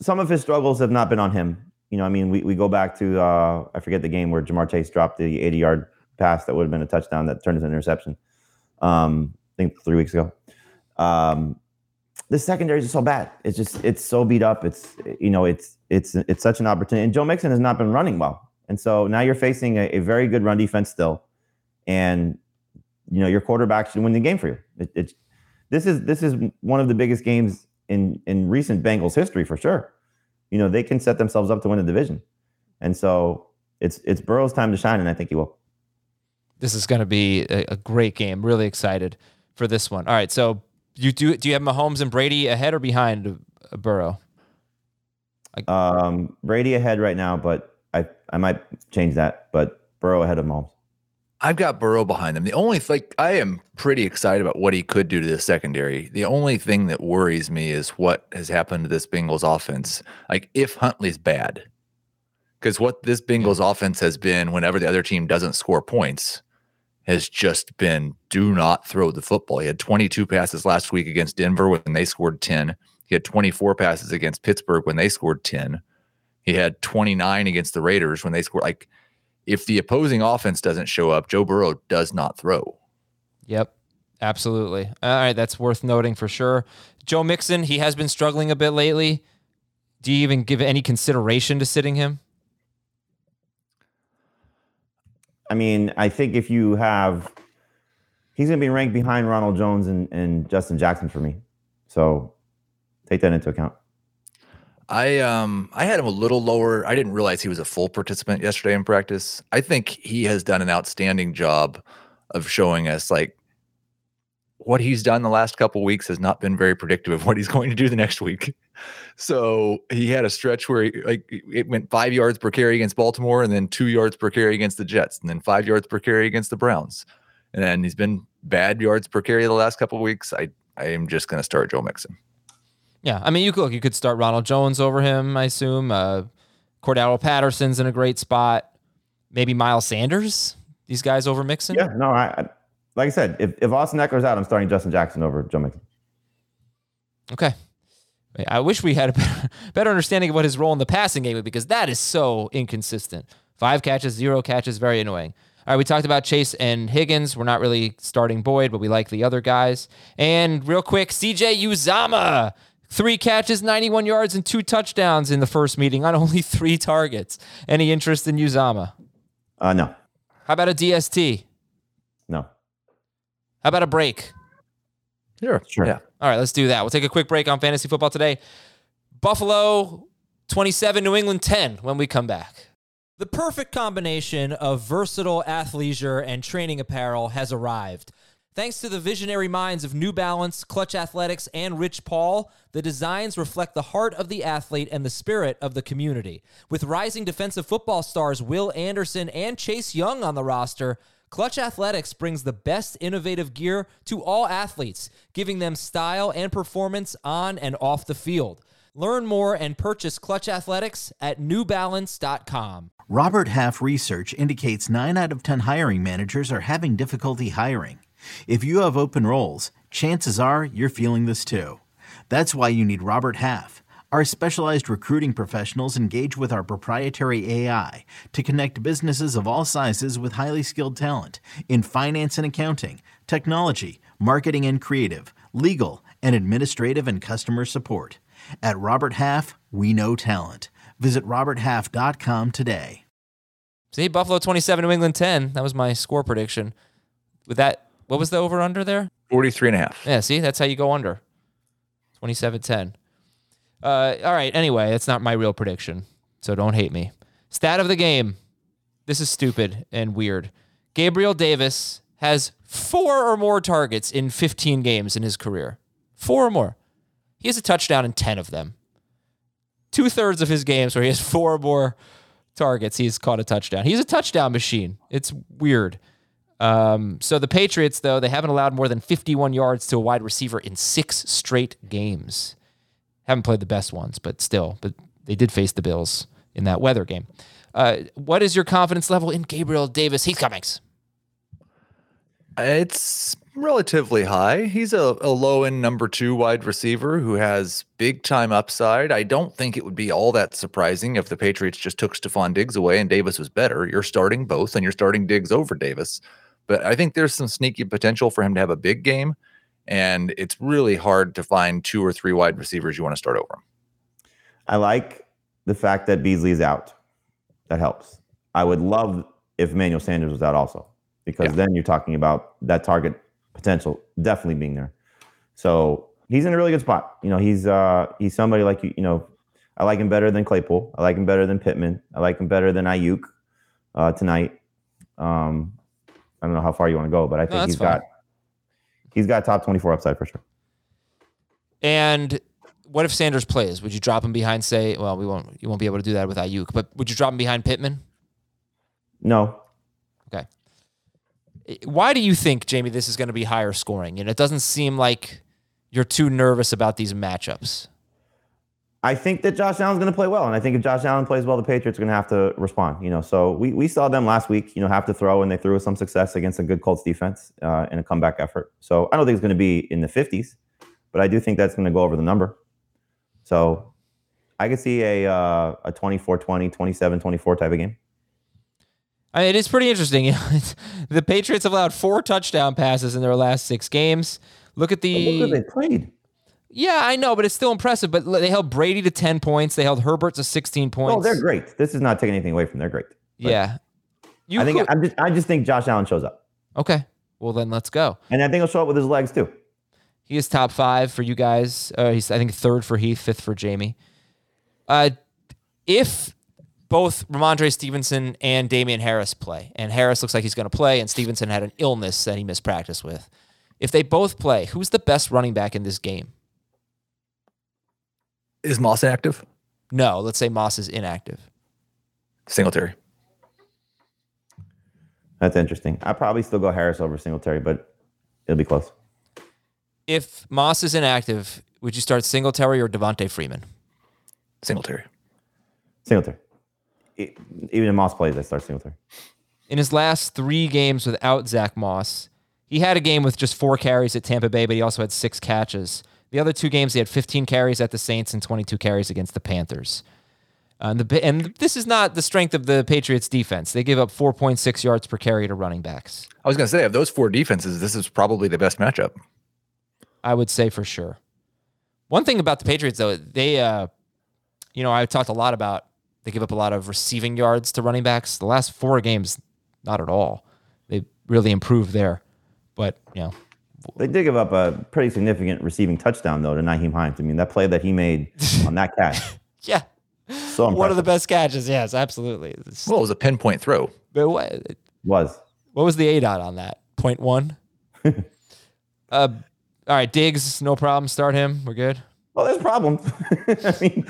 some of his struggles have not been on him. You know, I mean, we, we go back to uh, I forget the game where Ja'Marr Chase dropped the 80 yard pass that would have been a touchdown that turned into an interception. Um, I think three weeks ago. Um, the secondary is just so bad. It's just it's so beat up. It's you know it's it's it's such an opportunity. And Joe Mixon has not been running well. And so now you're facing a, a very good run defense still, and you know your quarterback should win the game for you. It, it's this is this is one of the biggest games in in recent Bengals history for sure. You know they can set themselves up to win the division, and so it's it's Burrow's time to shine, and I think he will. This is going to be a, a great game. Really excited for this one. All right. So you do do you have Mahomes and Brady ahead or behind uh, Burrow? Um, Brady ahead right now, but I I might change that. But Burrow ahead of Mahomes. I've got Burrow behind them. The only like I am pretty excited about what he could do to the secondary. The only thing that worries me is what has happened to this Bengals offense. Like if Huntley's bad. Because what this Bengals offense has been whenever the other team doesn't score points has just been do not throw the football. He had 22 passes last week against Denver when they scored 10. He had 24 passes against Pittsburgh when they scored 10. He had 29 against the Raiders when they scored like if the opposing offense doesn't show up, Joe Burrow does not throw. Yep, absolutely. All right, that's worth noting for sure. Joe Mixon, he has been struggling a bit lately. Do you even give any consideration to sitting him? I mean, I think if you have, he's going to be ranked behind Ronald Jones and, and Justin Jackson for me. So take that into account. I um I had him a little lower. I didn't realize he was a full participant yesterday in practice. I think he has done an outstanding job of showing us like what he's done the last couple weeks has not been very predictive of what he's going to do the next week. So he had a stretch where he, like it went five yards per carry against Baltimore, and then two yards per carry against the Jets, and then five yards per carry against the Browns. And then he's been bad yards per carry the last couple weeks. I I am just going to start Joe Mixon. Yeah, I mean, you could look. You could start Ronald Jones over him. I assume. Uh, Cordarrelle Patterson's in a great spot. Maybe Miles Sanders. These guys over Mixon. Yeah, no, I, I like I said, if, if Austin Ekeler's out, I'm starting Justin Jackson over Joe Mixon. Okay. I wish we had a better, better understanding of what his role in the passing game would because that is so inconsistent. Five catches, zero catches, very annoying. All right, we talked about Chase and Higgins. We're not really starting Boyd, but we like the other guys. And real quick, CJ Uzomah, three catches, 91 yards, and two touchdowns in the first meeting on only three targets. Any interest in Uzomah? Uh, no, How about a DST? no. How about a break? Sure. Sure. Yeah. All right, let's do that. We'll take a quick break on fantasy football today. Buffalo 27, New England 10 when we come back. The perfect combination of versatile athleisure and training apparel has arrived. Thanks to the visionary minds of New Balance, Clutch Athletics, and Rich Paul, the designs reflect the heart of the athlete and the spirit of the community. With rising defensive football stars Will Anderson and Chase Young on the roster, Clutch Athletics brings the best innovative gear to all athletes, giving them style and performance on and off the field. Learn more and purchase Clutch Athletics at newbalance.com. Robert Half research indicates 9 out of 10 hiring managers are having difficulty hiring. If you have open roles, chances are you're feeling this too. That's why you need Robert Half. Our specialized recruiting professionals engage with our proprietary AI to connect businesses of all sizes with highly skilled talent in finance and accounting, technology, marketing and creative, legal, and administrative and customer support. At Robert Half, we know talent. Visit RobertHalf.com today. See, Buffalo 27, New England 10. That was my score prediction. With that, what was the over under there? 43 and a half. Yeah, see, that's how you go under. 27 10. Uh, all right, anyway, that's not my real prediction, so don't hate me. Stat of the game. This is stupid and weird. Gabriel Davis has four or more targets in 15 games in his career. Four or more. He has a touchdown in 10 of them. Two thirds of his games where he has four or more targets, he's caught a touchdown. He's a touchdown machine. It's weird. Um, so the Patriots, though, they haven't allowed more than 51 yards to a wide receiver in six straight games. Haven't played the best ones, but still, but they did face the Bills in that weather game. Uh, what is your confidence level in Gabriel Davis? Heath Cummings. It's relatively high. He's a, a low end number two wide receiver who has big time upside. I don't think it would be all that surprising if the Patriots just took Stefon Diggs away and Davis was better. You're starting both and you're starting Diggs over Davis. But I think there's some sneaky potential for him to have a big game. And it's really hard to find two or three wide receivers you want to start over him. I like the fact that Beasley's out. That helps. I would love if Emmanuel Sanders was out also, because Yeah. then you're talking about that target potential definitely being there. So he's in a really good spot. You know, he's uh he's somebody like you, you know, I like him better than Claypool. I like him better than Pittman. I like him better than Aiyuk uh tonight. Um I don't know how far you want to go, but I think that's he's fine. got he's got top 24 upside for sure. And what if Sanders plays? Would you drop him behind, say, well, we won't, you won't be able to do that with Aiyuk, but would you drop him behind Pittman? No, Okay. Why do you think, Jamie, this is going to be higher scoring? And it doesn't seem like you're too nervous about these matchups. I think that Josh Allen's going to play well, and I think if Josh Allen plays well, the Patriots are going to have to respond. You know, so we we saw them last week. You know, have to throw, and they threw with some success against a good Colts defense uh, in a comeback effort. So I don't think it's going to be in the 50s, but I do think that's going to go over the number. So I could see a uh, a 24-20, 27-24 type of game. I mean, it is pretty interesting. You know, the Patriots have allowed four touchdown passes in their last six games. Look at But look who the. they played. Yeah, I know, but it's still impressive. But they held Brady to 10 points. They held Herbert to 16 points. Oh, they're great. This is not taking anything away from. They're great. Yeah. You I think could- I'm just I just think Josh Allen shows up, okay. Well, then let's go. and I think he'll show up with his legs too. He is top five for you guys. Uh, he's I think third for Heath, fifth for Jamie. Uh, if both Rhamondre Stevenson and Damien Harris play, and Harris looks like he's going to play, and Stevenson had an illness that he missed practice with. If they both play, who's the best running back in this game? Is Moss active? No, let's say Moss is inactive. Singletary. That's interesting. I probably still go Harris over Singletary, but it'll be close. If Moss is inactive, would you start Singletary or Devonta Freeman? Singletary. Singletary. Even in Moss plays, I start Singletary. In his last three games without Zach Moss, he had a game with just four carries at Tampa Bay, but he also had six catches. The other two games, he had 15 carries at the Saints and 22 carries against the Panthers. Uh, and, the, and this is not the strength of the Patriots defense. They give up 4.6 yards per carry to running backs. I was going to say, of those four defenses, this is probably the best matchup. I would say for sure. One thing about the Patriots, though, they, uh, you know, I talked a lot about they give up a lot of receiving yards to running backs. The last four games, not at all. They really improved there. But, you know, They did give up a pretty significant receiving touchdown, though, to Nyheim Hines. I mean, that play that he made on that catch, yeah. so impressive. One of the best catches. Yes, absolutely. It's- Well, it was a pinpoint throw. but what, was. what was the A dot on that? Point one? Uh, all right, Diggs, no problem. Start him. We're good. Well, there's problems. I mean,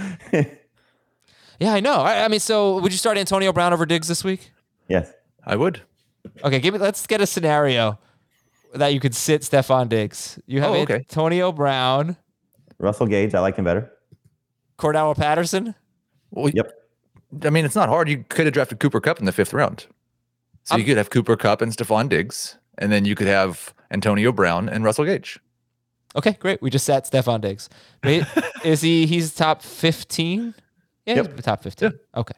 Yeah, I know. I, I mean, so would you start Antonio Brown over Diggs this week? yes. I would. Okay, give me. Let's get a scenario that you could sit Stefon Diggs. You have Oh, okay. Antonio Brown, Russell Gage, I like him better. Cordarrelle Patterson. Well, Yep. I mean, it's not hard. You could have drafted Cooper Kupp in the fifth round. So you could have Cooper Kupp and Stefon Diggs, and then you could have Antonio Brown and Russell Gage. Okay, great. We just sat Stefon Diggs. Wait, is he? He's top fifteen. Yeah, Yep. he's top fifteen. Okay.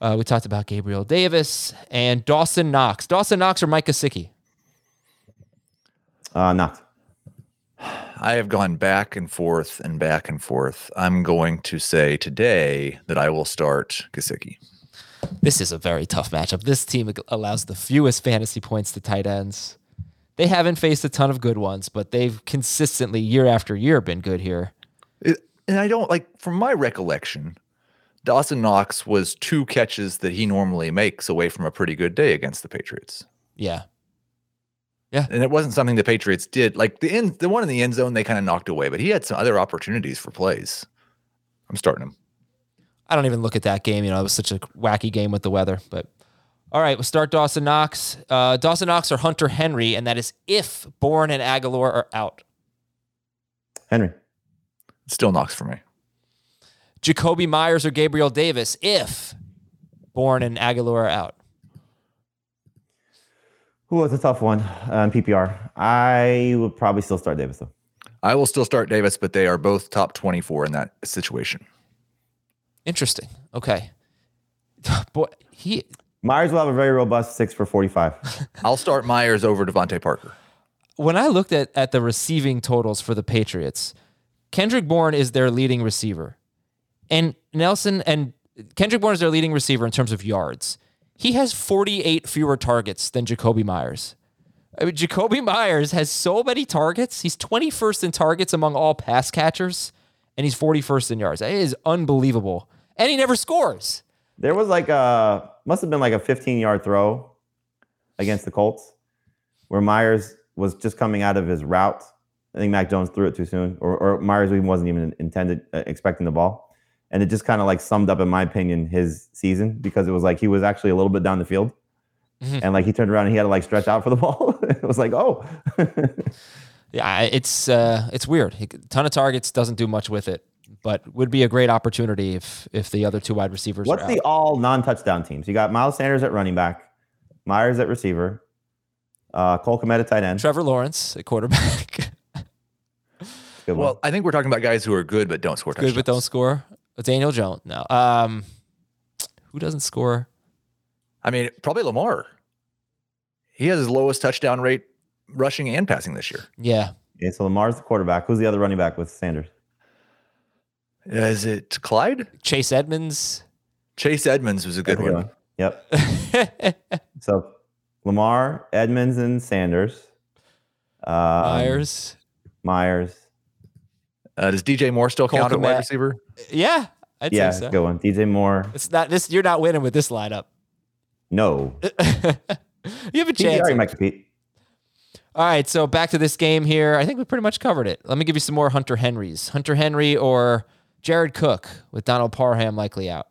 Uh, we talked about Gabriel Davis and Dawson Knox. Dawson Knox or Mike Gesicki? Uh, not. I have gone back and forth and back and forth. I'm going to say today that I will start Gesicki. This is a very tough matchup. This team allows the fewest fantasy points to tight ends. They haven't faced a ton of good ones, but they've consistently, year after year, been good here. It- and I don't like, from my recollection, Dawson Knox was two catches that he normally makes away from a pretty good day against the Patriots. Yeah. And it wasn't something the Patriots did. Like the end, the one in the end zone, they kind of knocked away, but he had some other opportunities for plays. I'm starting him. I don't even look at that game. You know, it was such a wacky game with the weather. But all right, we'll start Dawson Knox. Uh, Dawson Knox or Hunter Henry, and that is if Bourne and Agholor are out. Henry. Still Knox for me. Jakobi Meyers or Gabriel Davis if Bourne and Agholor are out. Ooh, it's a tough one um, in PPR. I would probably still start Davis though. I will still start Davis, but they are both top 24 in that situation. Interesting. Okay. Boy, he Meyers will have a very robust six for 45. I'll start Meyers over DeVante Parker. when I looked at, at the receiving totals for the Patriots, Kendrick Bourne is their leading receiver. And Nelson and Kendrick Bourne is their leading receiver in terms of yards. He has 48 fewer targets than Jakobi Meyers. I mean, Jakobi Meyers has so many targets. He's 21st in targets among all pass catchers, and he's 41st in yards. It is unbelievable. And he never scores. There was like a must have been like a 15 yard throw against the Colts where Meyers was just coming out of his route. I think Mac Jones threw it too soon, or, or Meyers even wasn't even intended uh, expecting the ball, and it just kind of like summed up, in my opinion, his season because it was like he was actually a little bit down the field, Mhm. and like he turned around and he had to like stretch out for the ball. it was like, oh, Yeah, it's uh, it's weird. He, ton of targets doesn't do much with it, but would be a great opportunity if if the other two wide receivers. what's are the all non touchdown teams? You got Miles Sanders at running back, Meyers at receiver, uh, Cole Kmet at tight end. Trevor Lawrence, at quarterback, Well, I think we're talking about guys who are good but don't score good but don't score. Daniel Jones, no. Um, who doesn't score? I mean, probably Lamar. He has his lowest touchdown rate rushing and passing this year. Yeah, Okay, so Lamar's the quarterback. Who's the other running back with Sanders? Is it Clyde? Chase Edmonds. Chase Edmonds was a good That's one. Yep. So Lamar, Edmonds, and Sanders. Um, Meyers. Meyers. Uh, does DJ Moore still Cole count at wide receiver? Yeah, I'd yeah, say so. good one. DJ Moore. It's not this. You're not winning with this lineup. No. you have a chance. PPR, you might compete. All right, so back to this game here. I think we pretty much covered it. Let me give you some more Hunter Henrys. Hunter Henry or Jared Cook with Donald Parham likely out.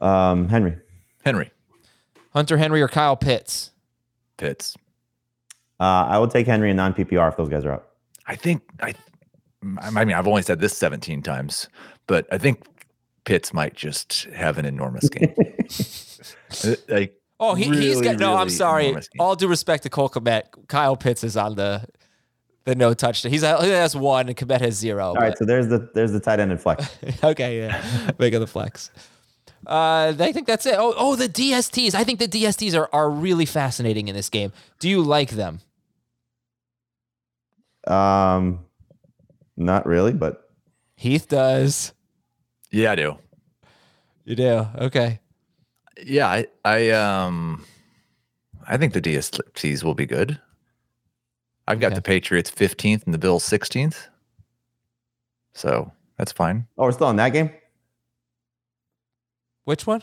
Um, Henry. Henry Hunter Henry or Kyle Pitts. Pitts. Uh, I will take Henry and non PPR if those guys are out. I think I. I mean, I've only said this 17 times, but I think Pitts might just have an enormous game. Like, Oh, he, he's really, got no. I'm sorry. All due respect to Cole Kmet, Kyle Pitts is on the the no touchdown. He's he has one and Kmet has zero. All right, so there's the there's the tight end and flex. okay, yeah, big of the flex. Uh, I think that's it. Oh, oh, the DSTs. I think the DSTs are are really fascinating in this game. Do you like them? Um, not really, but Heath does. yeah, I do. You do. Okay. Yeah, I, I um, I think the DSTs will be good. I've got Okay. the Patriots 15th and the Bills 16th, so that's fine. oh, we're still in that game. Which one?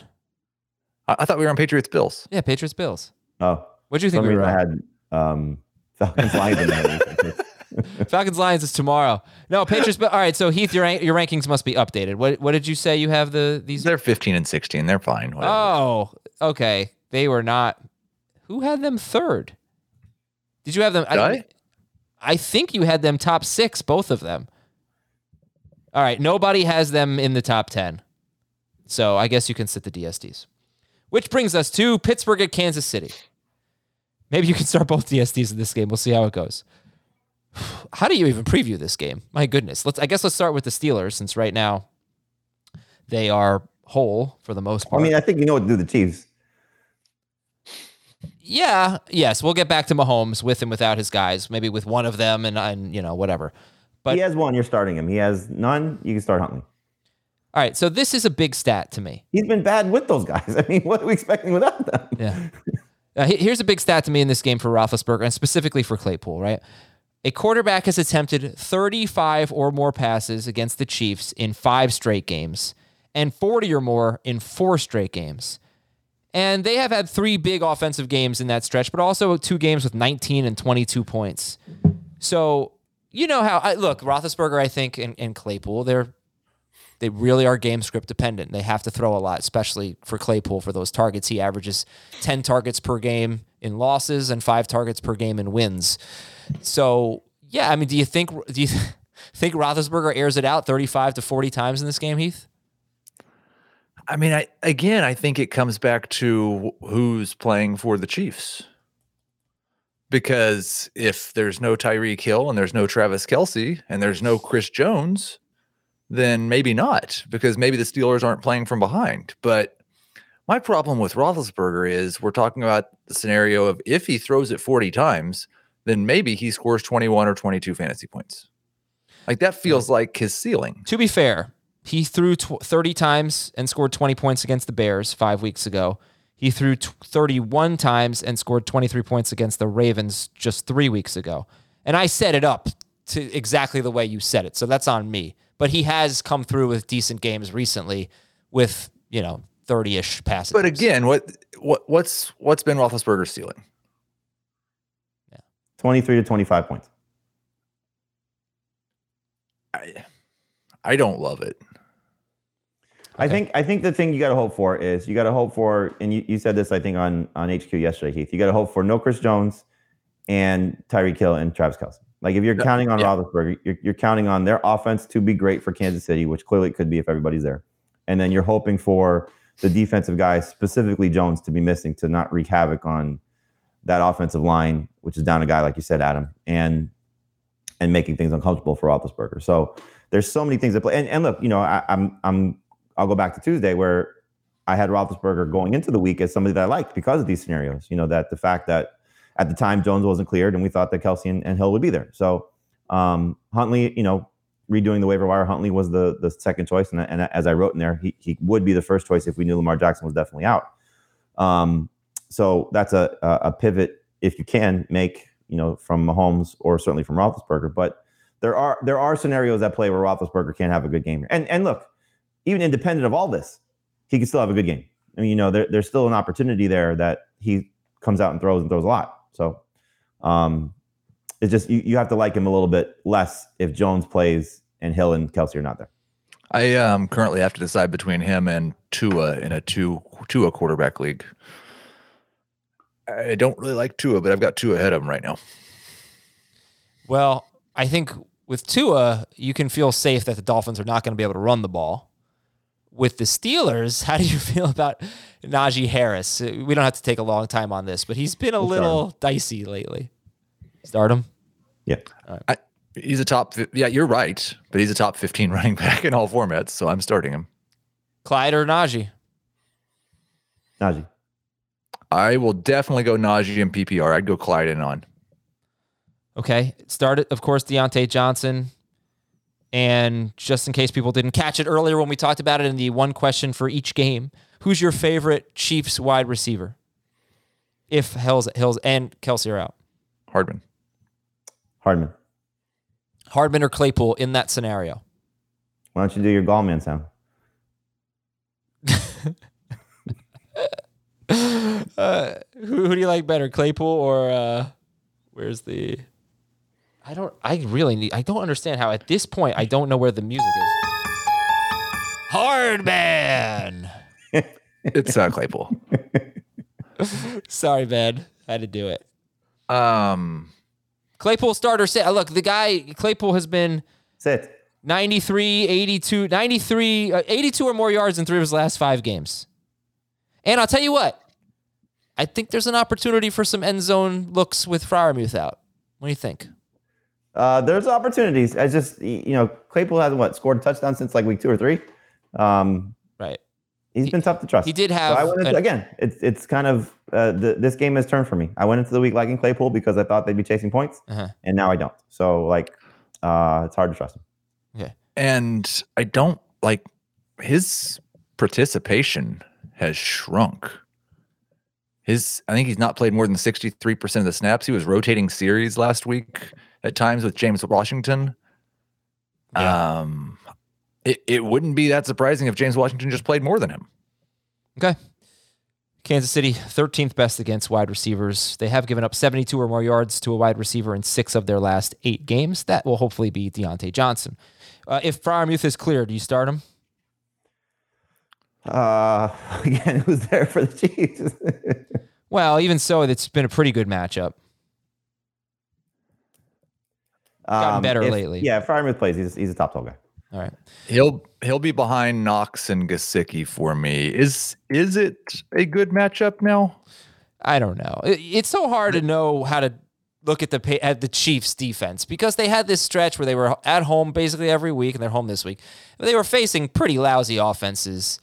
I, I thought we were on Patriots Bills. Yeah, Patriots Bills. Oh, What do you think we were reason I had um Falcons Lions in that week. Falcons Lions is tomorrow. No, Patriots. But all right. So Heath, your your rankings must be updated. What what did you say you have the these? They're 15 and 16. They're fine. whatever. Oh, okay. They were not. Who had them third? Did you have them? Did I? I think you had them top six, both of them. All right. Nobody has them in the top 10. So I guess you can sit the DSTs. Which brings us to Pittsburgh at Kansas City. Maybe you can start both DSTs in this game. We'll see how it goes. How do you even preview this game? My goodness. Let's I guess let's start with the Steelers since right now they are whole for the most part. I mean, I think you know what to do the Chiefs. Yeah, yes, we'll get back to Mahomes with and without his guys. Maybe with one of them and and you know whatever. But he has one, you're starting him. He has none, you can start Huntley. all right, so this is a big stat to me. He's been bad with those guys. I mean, what are we expecting without them? Yeah. Uh, here's a big stat to me in this game for Roethlisberger and specifically for Claypool. Right, a quarterback has attempted 35 or more passes against the Chiefs in five straight games, and 40 or more in four straight games. And they have had three big offensive games in that stretch, but also two games with 19 and 22 points. So you know how I look Roethlisberger, I think, and, and Claypool, they're they really are game script dependent. They have to throw a lot, especially for Claypool for those targets. He averages 10 targets per game in losses and five targets per game in wins. So yeah, I mean, do you think do you think Roethlisberger airs it out 35 to 40 times in this game, Heath? I mean, I again, I think it comes back to who's playing for the Chiefs. Because if there's no Tyreek Hill and there's no Travis Kelce and there's no Chris Jones, then maybe not. Because maybe the Steelers aren't playing from behind. But my problem with Roethlisberger is we're talking about the scenario of if he throws it 40 times, then maybe he scores 21 or 22 fantasy points. Like that feels like his ceiling. To be fair, he threw tw- 30 times and scored 20 points against the Bears five weeks ago. He threw t- 31 times and scored 23 points against the Ravens just three weeks ago. And I set it up to exactly the way you said it. So that's on me. But he has come through with decent games recently with, you know, 30 ish passes. But again, what what what's what's been stealing? Yeah, 23 to 25 points. I I don't love it. I think I think the thing you got to hope for is you got to hope for, and you, you said this I think on on HQ yesterday, Heath. You got to hope for no Chris Jones and Tyreek Hill and Travis Kelce. Like if you're counting on yeah. Roethlisberger, you're, you're counting on their offense to be great for Kansas City, which clearly it could be if everybody's there, and then you're hoping for the defensive guys, specifically Jones, to be missing to not wreak havoc on that offensive line, which is down a guy like you said, Adam, and and making things uncomfortable for Roethlisberger. So there's so many things that play. And, and look, you know, I, I'm I'm I'll go back to Tuesday where I had Roethlisberger going into the week as somebody that I liked because of these scenarios. You know, that the fact that at the time Jones wasn't cleared and we thought that Kelce and, and Hill would be there. So um, Huntley, you know, redoing the waiver wire, Huntley was the the second choice, and, and as I wrote in there, he he would be the first choice if we knew Lamar Jackson was definitely out. Um, so that's a a pivot if you can make you know from Mahomes or certainly from Roethlisberger, but there are there are scenarios that play where Roethlisberger can't have a good game. And and look, even independent of all this, he can still have a good game. I mean, you know, there, there's still an opportunity there that he comes out and throws and throws a lot. So um, it's just you, you have to like him a little bit less if Jones plays and Hill and Kelce are not there. I um currently have to decide between him and Tua in a two Tua quarterback league. I don't really like Tua, but I've got Tua ahead of him right now. Well, I think with Tua, you can feel safe that the Dolphins are not going to be able to run the ball. With the Steelers, how do you feel about Najee Harris? We don't have to take a long time on this, but he's been a We'll little dicey lately. Start him. Yeah. I, he's a top. Yeah, you're right, but he's a top 15 running back in all formats, so I'm starting him. Clyde or Najee? Najee. I will definitely go Najee and PPR. I'd go Clyde in on. Okay. Started, of course, Diontae Johnson. And just in case people didn't catch it earlier when we talked about it in the one question for each game, who's your favorite Chiefs wide receiver? If Hills, Hills and Kelce are out. Hardman. Hardman. Hardman or Claypool in that scenario? Why don't you do your Gallman sound? Uh, who, who do you like better, Claypool or uh, Where's the? I don't. I really need. I don't understand how at this point I don't know where the music is. Hardman. It's uh, Claypool. Sorry, man. I had to do it. Um, Claypool starter sit. Look, the guy Claypool has been Sit. 93, 82, 93, uh, 82 or more yards in three of his last five games. And I'll tell you what, I think there's an opportunity for some end zone looks with Freiermuth out. What do you think? Uh, there's opportunities. I just, you know, Claypool hasn't what scored a touchdown since like week two or three. Um, Right. He's been tough to trust. he did have. So have I went into, an- again. It's it's kind of uh, the, this game has turned for me. I went into the week liking Claypool because I thought they'd be chasing points, Uh-huh. and now I don't. So like, uh, it's hard to trust him. Yeah, and I don't like his participation has shrunk. His, I think he's not played more than 63% of the snaps. He was rotating series last week at times with James Washington. Yeah. Um, it, it wouldn't be that surprising if James Washington just played more than him. Okay. Kansas City, 13th best against wide receivers. They have given up 72 or more yards to a wide receiver in six of their last eight games. That will hopefully be Diontae Johnson. Uh, if Freiermuth is clear, do you start him? Uh, again, who's there for the Chiefs? Well, even so, it's been a pretty good matchup. Gotten better if- lately. Yeah, if Freiermuth plays, he's he's a top twelve guy. All right. He'll he'll be behind Knox and Gesicki for me. Is is it a good matchup now? I don't know. It- It's so hard to know how to look at the at the Chiefs defense because they had this stretch where they were at home basically every week and they're home this week. But they were facing pretty lousy offenses.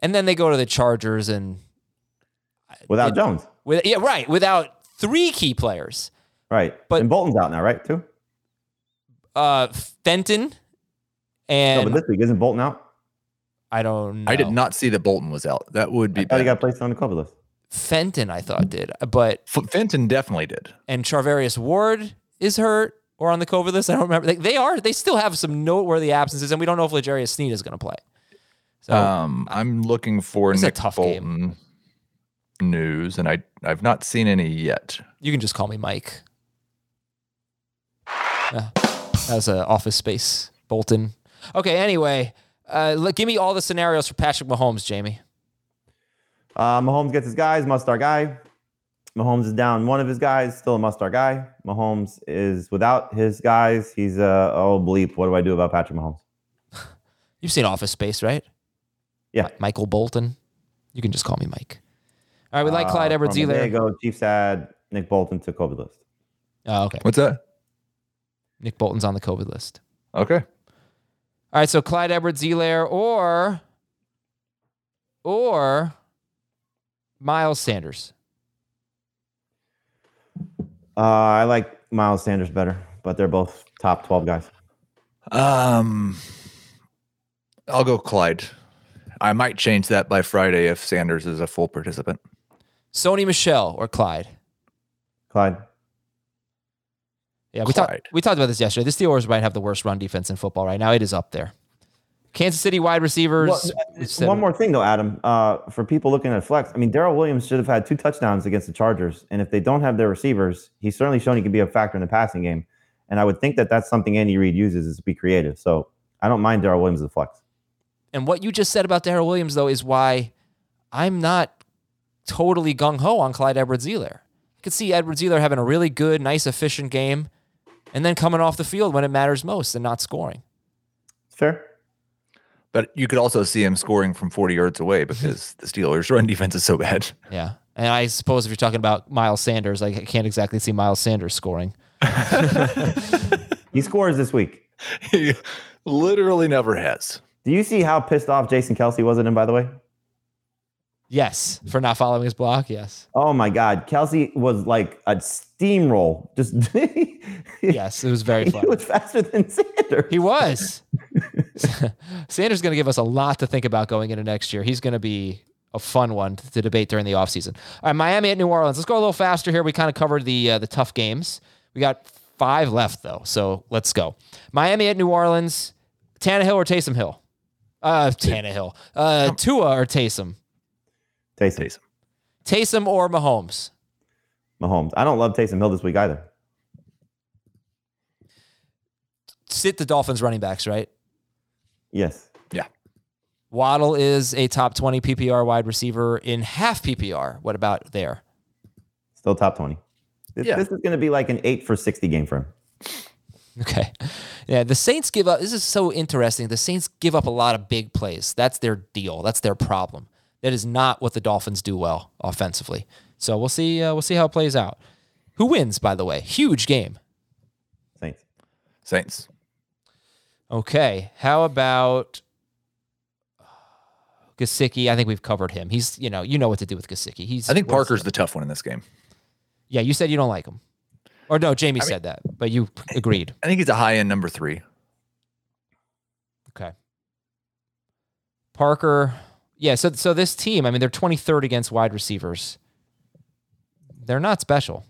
And then they go to the Chargers and Without It- Jones, with yeah, right, without three key players. right? but- and Bolton's out now, right? Too. Uh Fenton No, and but this week isn't Bolton out? I don't know. I did not see that Bolton was out. That would be I thought he got placed on the COVID list. Fenton I thought did. But F- Fenton definitely did. and Charvarius Ward is hurt or on the COVID list. I don't remember. They, they are. They still have some noteworthy absences, and we don't know if L'Jarius Sneed is going to play. So Um, I'm looking for It's a Nick tough game. Bolton news, and I I've not seen any yet. you can just call me Mike. Yeah, that was a office space. Bolton. Okay. Anyway, uh, look, give me all the scenarios for Patrick Mahomes, Jamie. Uh, Mahomes gets his guys, must start guy. Mahomes is down one of his guys, still a must start guy. Mahomes is without his guys. He's uh oh bleep. What do I do about Patrick Mahomes? You've seen Office Space, right? Yeah. Mi- Michael Bolton. You can just call me Mike. All right. We like Uh, Clyde Edwards from a day Helaire. ago, Chiefs had Nick Bolton to COVID list. Oh, okay. What's that? Nick Bolton's on the COVID list. Okay. All right, so Clyde Edwards-Helaire or or Miles Sanders. Uh, I like Miles Sanders better, but they're both top twelve guys. Um, I'll go Clyde. I might change that by Friday if Sanders is a full participant. Sony Michel or Clyde. Clyde. Yeah, we talked we talked about this yesterday. The Steelers might have the worst run defense in football right now. It is up there. Kansas City wide receivers. Well, said- one more thing though, Adam. Uh, for people looking at flex, I mean, Darrel Williams should have had two touchdowns against the Chargers, and if they don't have their receivers, he's certainly shown he can be a factor in the passing game. And I would think that that's something Andy Reid uses is to be creative. So I don't mind Darrel Williams as a flex. And what you just said about Darrel Williams, though, is why I'm not totally gung ho on Clyde Edwards-Helaire. I could see Edwards-Helaire having a really good, nice, efficient game and then coming off the field when it matters most and not scoring. Fair. But you could also see him scoring from 40 yards away because the Steelers' run defense is so bad. Yeah. And I suppose if you're talking about Miles Sanders, I can't exactly see Miles Sanders scoring. He scores this week. he literally never has. Do you see how pissed off Jason Kelce was at him? By the way. Yes. For not following his block. Yes. Oh my God, Kelce was like a steamroll. Just Yes. It was very he fun. was faster than Sanders. He was. Sanders going to give us a lot to think about going into next year. He's going to be a fun one to debate during the offseason. All right, Miami at New Orleans. Let's go a little faster here. We kind of covered the uh, the tough games. We got five left though, so let's go. Miami at New Orleans. Tannehill or Taysom Hill? Uh, Tannehill. Uh, Tua or Taysom? Taysom. Taysom. Taysom or Mahomes? Mahomes. I don't love Taysom Hill this week either. Sit the Dolphins running backs, right? Yes. Yeah. Waddle is a top 20 PPR wide receiver in half PPR. What about there? Still top 20. This, yeah. this is going to be like an 8 for 60 game for him. Okay. Yeah, the Saints give up. This is so interesting. The Saints give up a lot of big plays. That's their deal. That's their problem. That is not what the Dolphins do well offensively. So we'll see. Uh, we'll see how it plays out. Who wins? By the way, huge game. Saints. Saints. Okay. How about Gesicki? I think we've covered him. He's you know you know what to do with Gesicki. He's I think Parker's the tough one in this game. Yeah, you said you don't like him, or no? Jamie said that, but you agreed. I think he's a high end number three. Okay. Parker. Yeah, so so this team, I mean, they're 23rd against wide receivers. They're not special.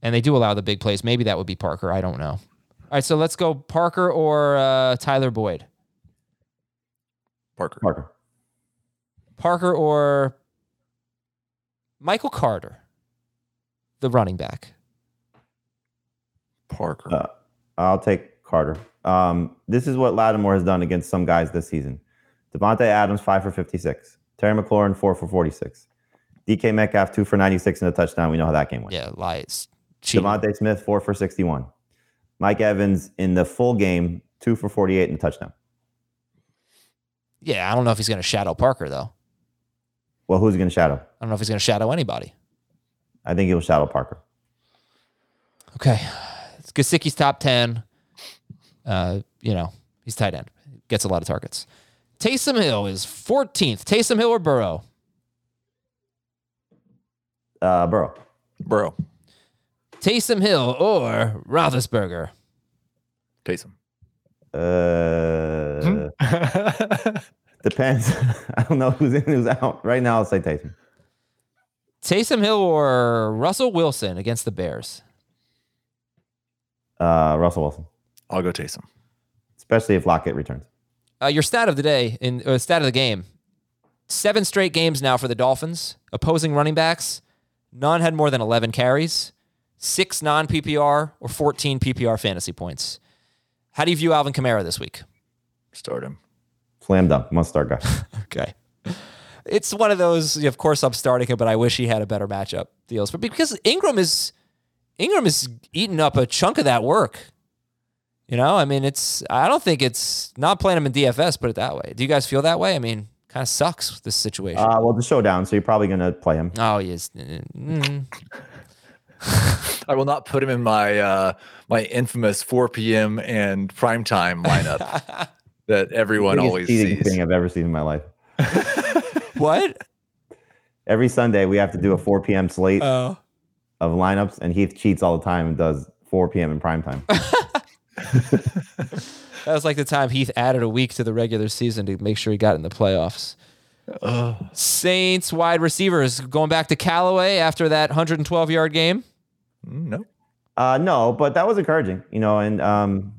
And they do allow the big plays. Maybe that would be Parker. I don't know. All right, so let's go Parker or uh, Tyler Boyd. Parker. Parker. Parker or Michael Carter, the running back. Parker. Uh, I'll take Carter. Um, this is what Lattimore has done against some guys this season. Davante Adams, 5 for 56. Terry McLaurin, 4 for 46. DK Metcalf, 2 for 96 and a touchdown. We know how that game went. Yeah, lies. Cheating. DeVonta Smith, 4 for 61. Mike Evans in the full game, 2 for 48 and a touchdown. Yeah, I don't know if he's going to shadow Parker, though. Well, who's he going to shadow? I don't know if he's going to shadow anybody. I think he'll shadow Parker. Okay. It's Gesicki's top 10. Uh, you know, he's tight end. Gets a lot of targets. Taysom Hill is 14th. Taysom Hill or Burrow? Uh, Burrow. Burrow. Taysom Hill or Roethlisberger? Taysom. Uh, depends. I don't know who's in, who's out. Right now, I'll say Taysom. Taysom Hill or Russell Wilson against the Bears? Uh, Russell Wilson, I'll go Taysom. especially if Lockett returns. Uh, your stat of the day, in uh, stat of the game, seven straight games now for the Dolphins. Opposing running backs, none had more than 11 carries, six non PPR or 14 PPR fantasy points. How do you view Alvin Kamara this week? Start him. Slam dunk, must start guy. Okay. It's one of those, of course I'm starting him, but I wish he had a better matchup deals. But because Ingram is Ingram is eating up a chunk of that work. You know, I mean, it's I don't think it's not playing him in DFS, put it that way. Do you guys feel that way? I mean, kind of sucks this situation. Uh, well, the showdown, so you're probably gonna play him. oh, yes. Mm. I will not put him in my uh, my infamous 4 p.m. and primetime lineup that everyone Biggest always cheating sees. thing I've ever seen in my life. What? Every Sunday we have to do a 4 p.m. slate Oh. of lineups, and Heath cheats all the time and does 4 p.m. in prime time. That was like the time Heath added a week to the regular season to make sure he got in the playoffs. Saints wide receivers going back to Callaway after that 112 yard game. Mm, no. Uh, no, but that was encouraging, you know. And um,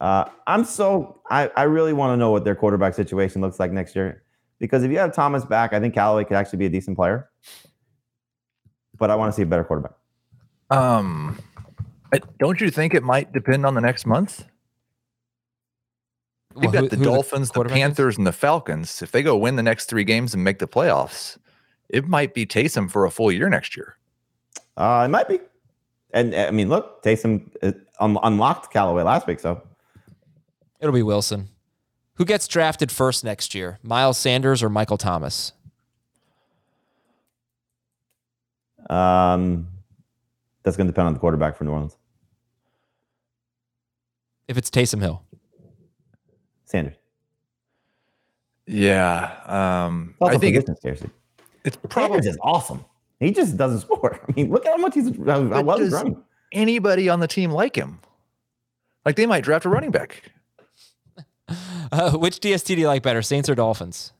uh, I'm so I, I really want to know what their quarterback situation looks like next year because if you have Thomas back, I think Callaway could actually be a decent player. But I want to see a better quarterback. Um, I- don't you think it might depend on the next month? You've Well, got the who Dolphins, the quarterback is? Panthers, and the Falcons. If they go win the next three games and make the playoffs, it might be Taysom for a full year next year. Uh, it might be. And I mean, look, Taysom uh, un- unlocked Callaway last week, so It'll be Wilson. Who gets drafted first next year? Miles Sanders or Michael Thomas? um, that's going to depend on the quarterback for New Orleans. If it's Taysom Hill. Sanders. Yeah. Um, I think it, position scarcity. it's probably Sanders is awesome. He just doesn't score. I mean, look at how much he's how, how But well he's running. anybody on the team like him. Like they might draft a running back. Uh, which DST do you like better, Saints or Dolphins?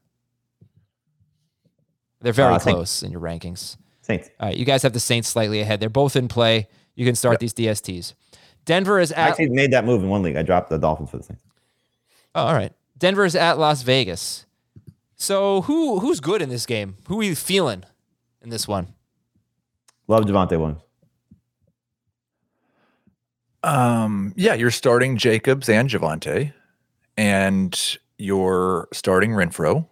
They're very Uh, Saints. close in your rankings. Saints. All right, you guys have the Saints slightly ahead. They're both in play. You can start these DSTs. Denver is I actually made that move in one league. I dropped the Dolphins for the Saints. Oh, all right. Denver is at Las Vegas. So who who's good in this game? Who are you feeling in this one? Love Javonte Williams. Um, yeah, you're starting Jacobs and Javonte, and you're starting Renfrow.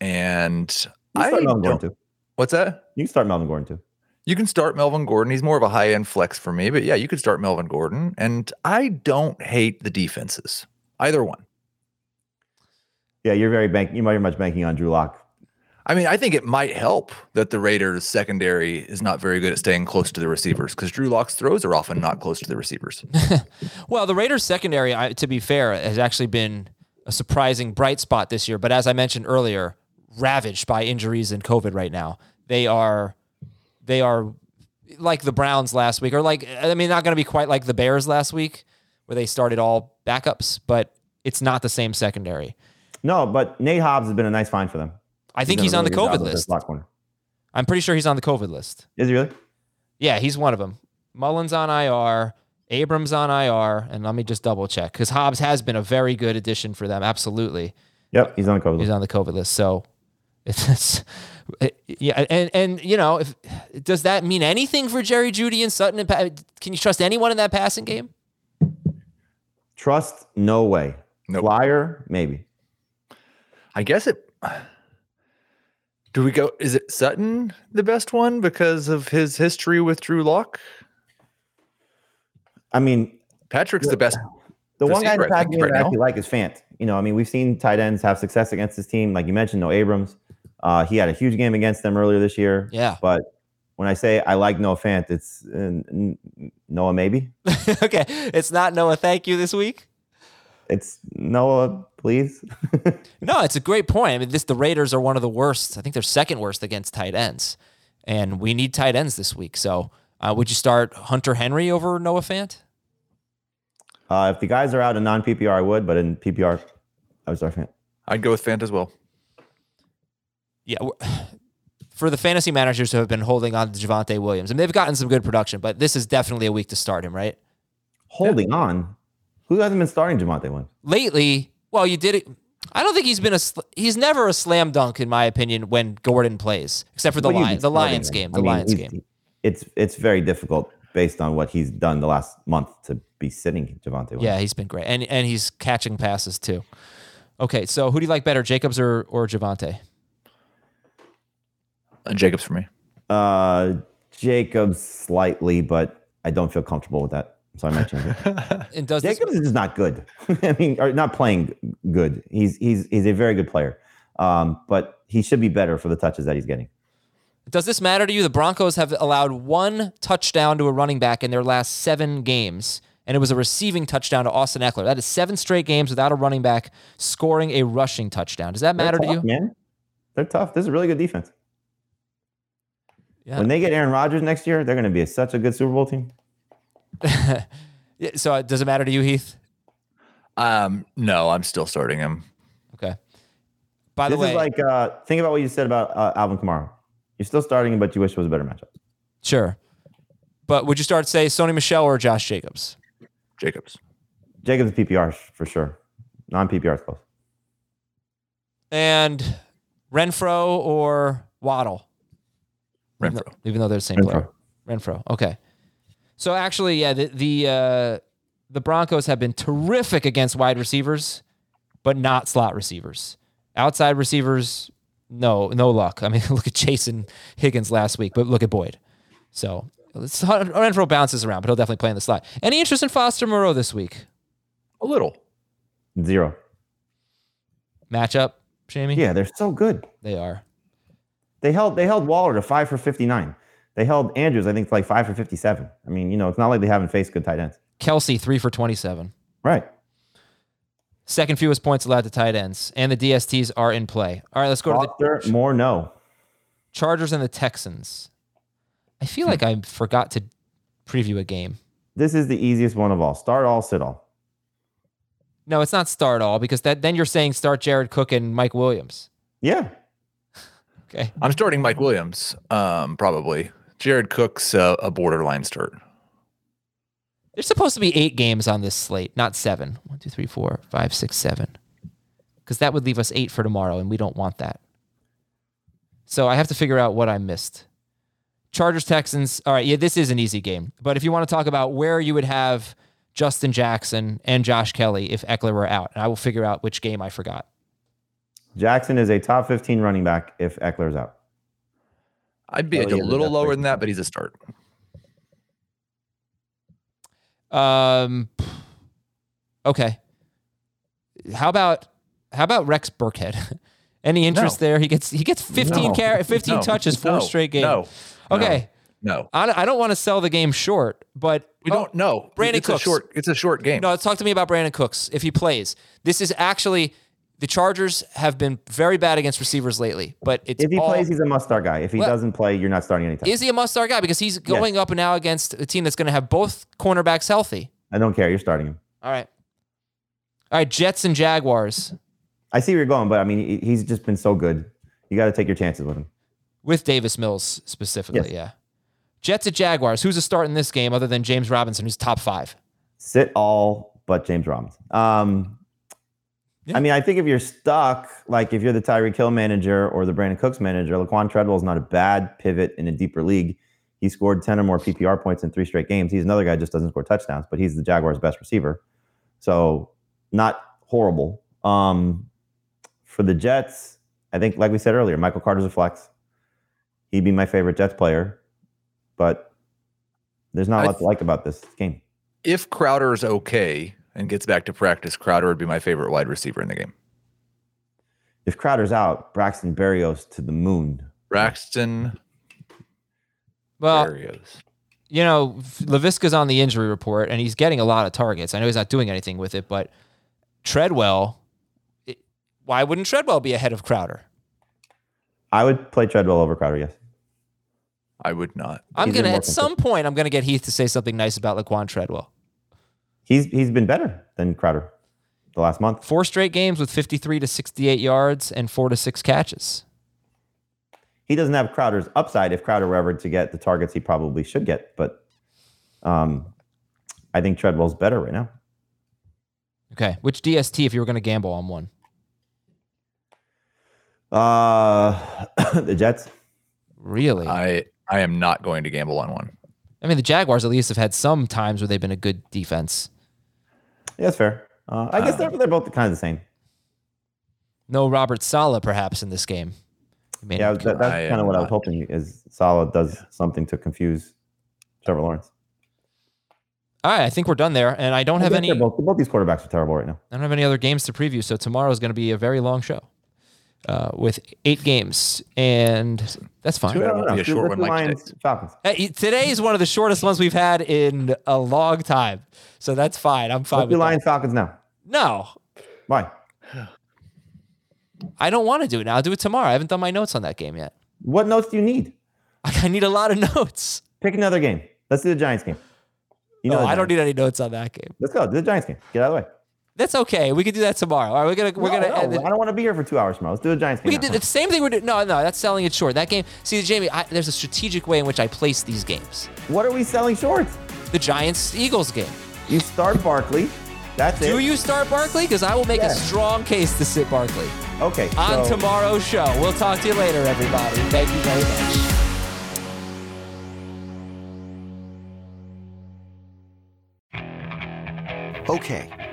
And You I start Melvin Gordon don't- too. what's that? You can start Melvin Gordon too. You can start Melvin Gordon. He's more of a high end flex for me, but yeah, you could start Melvin Gordon. And I don't hate the defenses, either one. Yeah, you're very bank. You might be much banking on Drew Lock. I mean, I think it might help that the Raiders secondary is not very good at staying close to the receivers because Drew Lock's throws are often not close to the receivers. Well, the Raiders secondary, I- to be fair, has actually been a surprising bright spot this year. But as I mentioned earlier, ravaged by injuries and COVID right now. They are, they are like the Browns last week, or like I mean, not going to be quite like the Bears last week, where they started all backups, but it's not the same secondary. No, but Nate Hobbs has been a nice find for them. I think done he's on the really job COVID list. I'm pretty sure he's on the COVID list. Is he really? Yeah, he's one of them. Mullins on IR, Abrams on IR, and let me just double check because Hobbs has been a very good addition for them. Absolutely. Yep, he's on the cover. he's on the COVID list. So it's, it- Uh, yeah, and and you know, if does that mean anything for Jerry Jeudy and Sutton? And pa- can you trust anyone in that passing game? Trust, no way. Nope. Flyer, maybe. I guess it. Do we go? Is it Sutton the best one because of his history with Drew Lock? I mean, Patrick's the best. the one guy in the I passing right now. actually like is Fant. You know, I mean, we've seen tight ends have success against this team. Like you mentioned, no Abrams. Uh, he had a huge game against them earlier this year. Yeah. But when I say I like Noah Fant, it's uh, Noah maybe. okay, it's not Noah. Thank you this week. It's Noah, please. No, it's a great point. I mean, this the Raiders are one of the worst. I think they're second worst against tight ends, and we need tight ends this week. So, uh, would you start Hunter Henry over Noah Fant? Uh, if the guys are out in non PPR, I would, but in PPR, I would start Fant. I'd go with Fant as well. Yeah, for the fantasy managers who have been holding on to Javonte Williams, and they've gotten some good production, but this is definitely a week to start him, right? Holding on. Who hasn't been starting Javonte Williams? Lately, well, you did it. I don't think he's been a. sl- He's never a slam dunk, in my opinion, when Gordon plays, except for the Well, you've Lion, the Lions him. game. I The mean, Lions game. It's it's very difficult based on what he's done the last month to be sitting Javonte Williams. Yeah, he's been great, and and he's catching passes too. Okay, so who do you like better, Jacobs or or Javonte? Uh, Jacobs for me. Uh, Jacobs slightly, but I don't feel comfortable with that. So I might change it. And does this, Jacobs is not good. I mean, or not playing good. He's he's he's a very good player, um, but he should be better for the touches that he's getting. does this matter to you? The Broncos have allowed one touchdown to a running back in their last seven games, and it was a receiving touchdown to Austin Ekeler. That is seven straight games without a running back scoring a rushing touchdown. Does that They're matter to you? man? They're tough. This is a really good defense. Yeah. When they get Aaron Rodgers next year, they're going to be such a good Super Bowl team. So uh, does it matter to you, Heath? Um, no, I'm still starting him. Okay. By the This way, is like uh, think about what you said about uh, Alvin Kamara. You're still starting him, but you wish it was a better matchup. sure. But would you start say Sony Michel or Josh Jacobs? Jacobs. Jacobs PPR for sure. Non PPR is close. And Renfrow or Waddle? Even though, even though they're the same Renfrow. player. Renfrow. Okay. So actually, yeah, the the uh, the Broncos have been terrific against wide receivers, but not slot receivers. Outside receivers, no, no luck. I mean, look at Jason Higgins last week, but look at Boyd. So it's, Renfrow bounces around, but he'll definitely play in the slot. Any interest in Foster Moreau this week? A little. Zero. Matchup, Jamie? Yeah, they're so good. They are. They held they held Waller to five for fifty nine. They held Andrews, I think, to like five for fifty seven. I mean, you know, it's not like they haven't faced good tight ends. Kelce, three for 27. Right. Second fewest points allowed to tight ends, and the DSTs are in play. All right, let's go to Foster, the more no. Chargers and the Texans. I feel like I forgot to preview a game. This is the easiest one of all. Start all, sit all. No, it's not start all because that then you're saying start Jared Cook and Mike Williams. Yeah. Okay. I'm starting Mike Williams. Um, probably. Jared Cook's uh, a borderline start. There's supposed to be eight games on this slate, not seven. One, two, three, four, five, six, seven. Because that would leave us eight for tomorrow, and we don't want that. So I have to figure out what I missed. Chargers Texans. All right, yeah, this is an easy game. But if you want to talk about where you would have Justin Jackson and Josh Kelley if Ekeler were out, and I will figure out which game I forgot. Jackson is a top 15 running back if Ekeler's out. I'd be a little lower right. than that, but he's a start. Um. Okay. How about how about Rex Burkhead? Any interest No. there? He gets he gets 15 No. car- 15 No. touches, four No. straight games. No. Okay. No. I, I don't want to sell the game short, but We oh, don't know. Brandin it's Cooks. a short. It's a short game. No, talk to me about Brandin Cooks if he plays. This is actually the Chargers have been very bad against receivers lately, but it's If he all- plays, he's a must start guy. If he Well- doesn't play, you're not starting anytime. is he a must-start guy because he's going up and now against a team that's going to have both cornerbacks healthy. I don't care. You're starting him. All right, all right. Jets and Jaguars I see where you're going, but I mean, he's just been so good. You got to take your chances with him. with Davis Mills specifically. Yes. Yeah. Jets at Jaguars. Who's a start in this game other than James Robinson, who's top five? Sit all but James Robinson. Um, Yeah. I mean, I think if you're stuck, like if you're the Tyreek Hill manager or the Brandin Cooks manager, Laquan Treadwell is not a bad pivot in a deeper league. He scored 10 or more PPR points in three straight games. He's another guy just doesn't score touchdowns, but he's the Jaguars' best receiver. So not horrible. Um, for the Jets, I think, like we said earlier, Michael Carter's a flex. He'd be my favorite Jets player, but there's not a lot to like about this game. If Crowder's okay and gets back to practice, Crowder would be my favorite wide receiver in the game. If Crowder's out, Braxton Berrios to the moon. Braxton Well, Berrios. you know, Laviska's on the injury report and he's getting a lot of targets. I know he's not doing anything with it, but Treadwell, it- why wouldn't Treadwell be ahead of Crowder? I would play Treadwell over Crowder, yes. I would not. I'm He's gonna at some point I'm gonna get Heath to say something nice about Laquan Treadwell. He's he's been better than Crowder the last month. Four straight games with 53 to 68 yards and four to six catches. He doesn't have Crowder's upside if Crowder were ever to get the targets he probably should get, but um, I think Treadwell's better right now. Okay, which DST if you were gonna gamble on one? Uh, the Jets. Really? I I am not going to gamble on one. I mean, the Jaguars at least have had some times where they've been a good defense. Yeah, that's fair. Uh, I guess they're, they're both kind of the same. No Robert Saleh, perhaps, in this game. I mean, Yeah, that, that's I kind of am what I was hoping is Saleh does something to confuse Trevor Lawrence. all right, I think we're done there, and I don't I have any. Both, both these quarterbacks are terrible right now. I don't have any other games to preview, so tomorrow is going to be a very long show uh, with eight games, and that's fine. Too bad it be a short one like Lions, Falcons. Hey, today is one of the shortest ones we've had in a long time, so that's fine. I'm fine Let's with. Lions Falcons now. No, Why? I don't want to do it now. I'll do it tomorrow. I haven't done my notes on that game yet. What notes do you need? I need a lot of notes. Pick another game. Let's do the Giants game. You know, no, I don't need any notes on that game. Let's go. Do the Giants game. Get out of the way. That's okay. We can do that tomorrow. All right, we're gonna we're No, gonna. no, end it- I don't want to be here for two hours tomorrow. Let's do the Giants game. We can do the same thing we're doing. No, no, that's selling it short. That game. See, Jamie, I, there's a strategic way in which I place these games. What are we selling short? The Giants Eagles game. You start Barkley. That's Do it. you start Barkley? Because I will make a strong case to sit Barkley Okay. on so- tomorrow's show. We'll talk to you later, everybody. Thank you very much. Okay,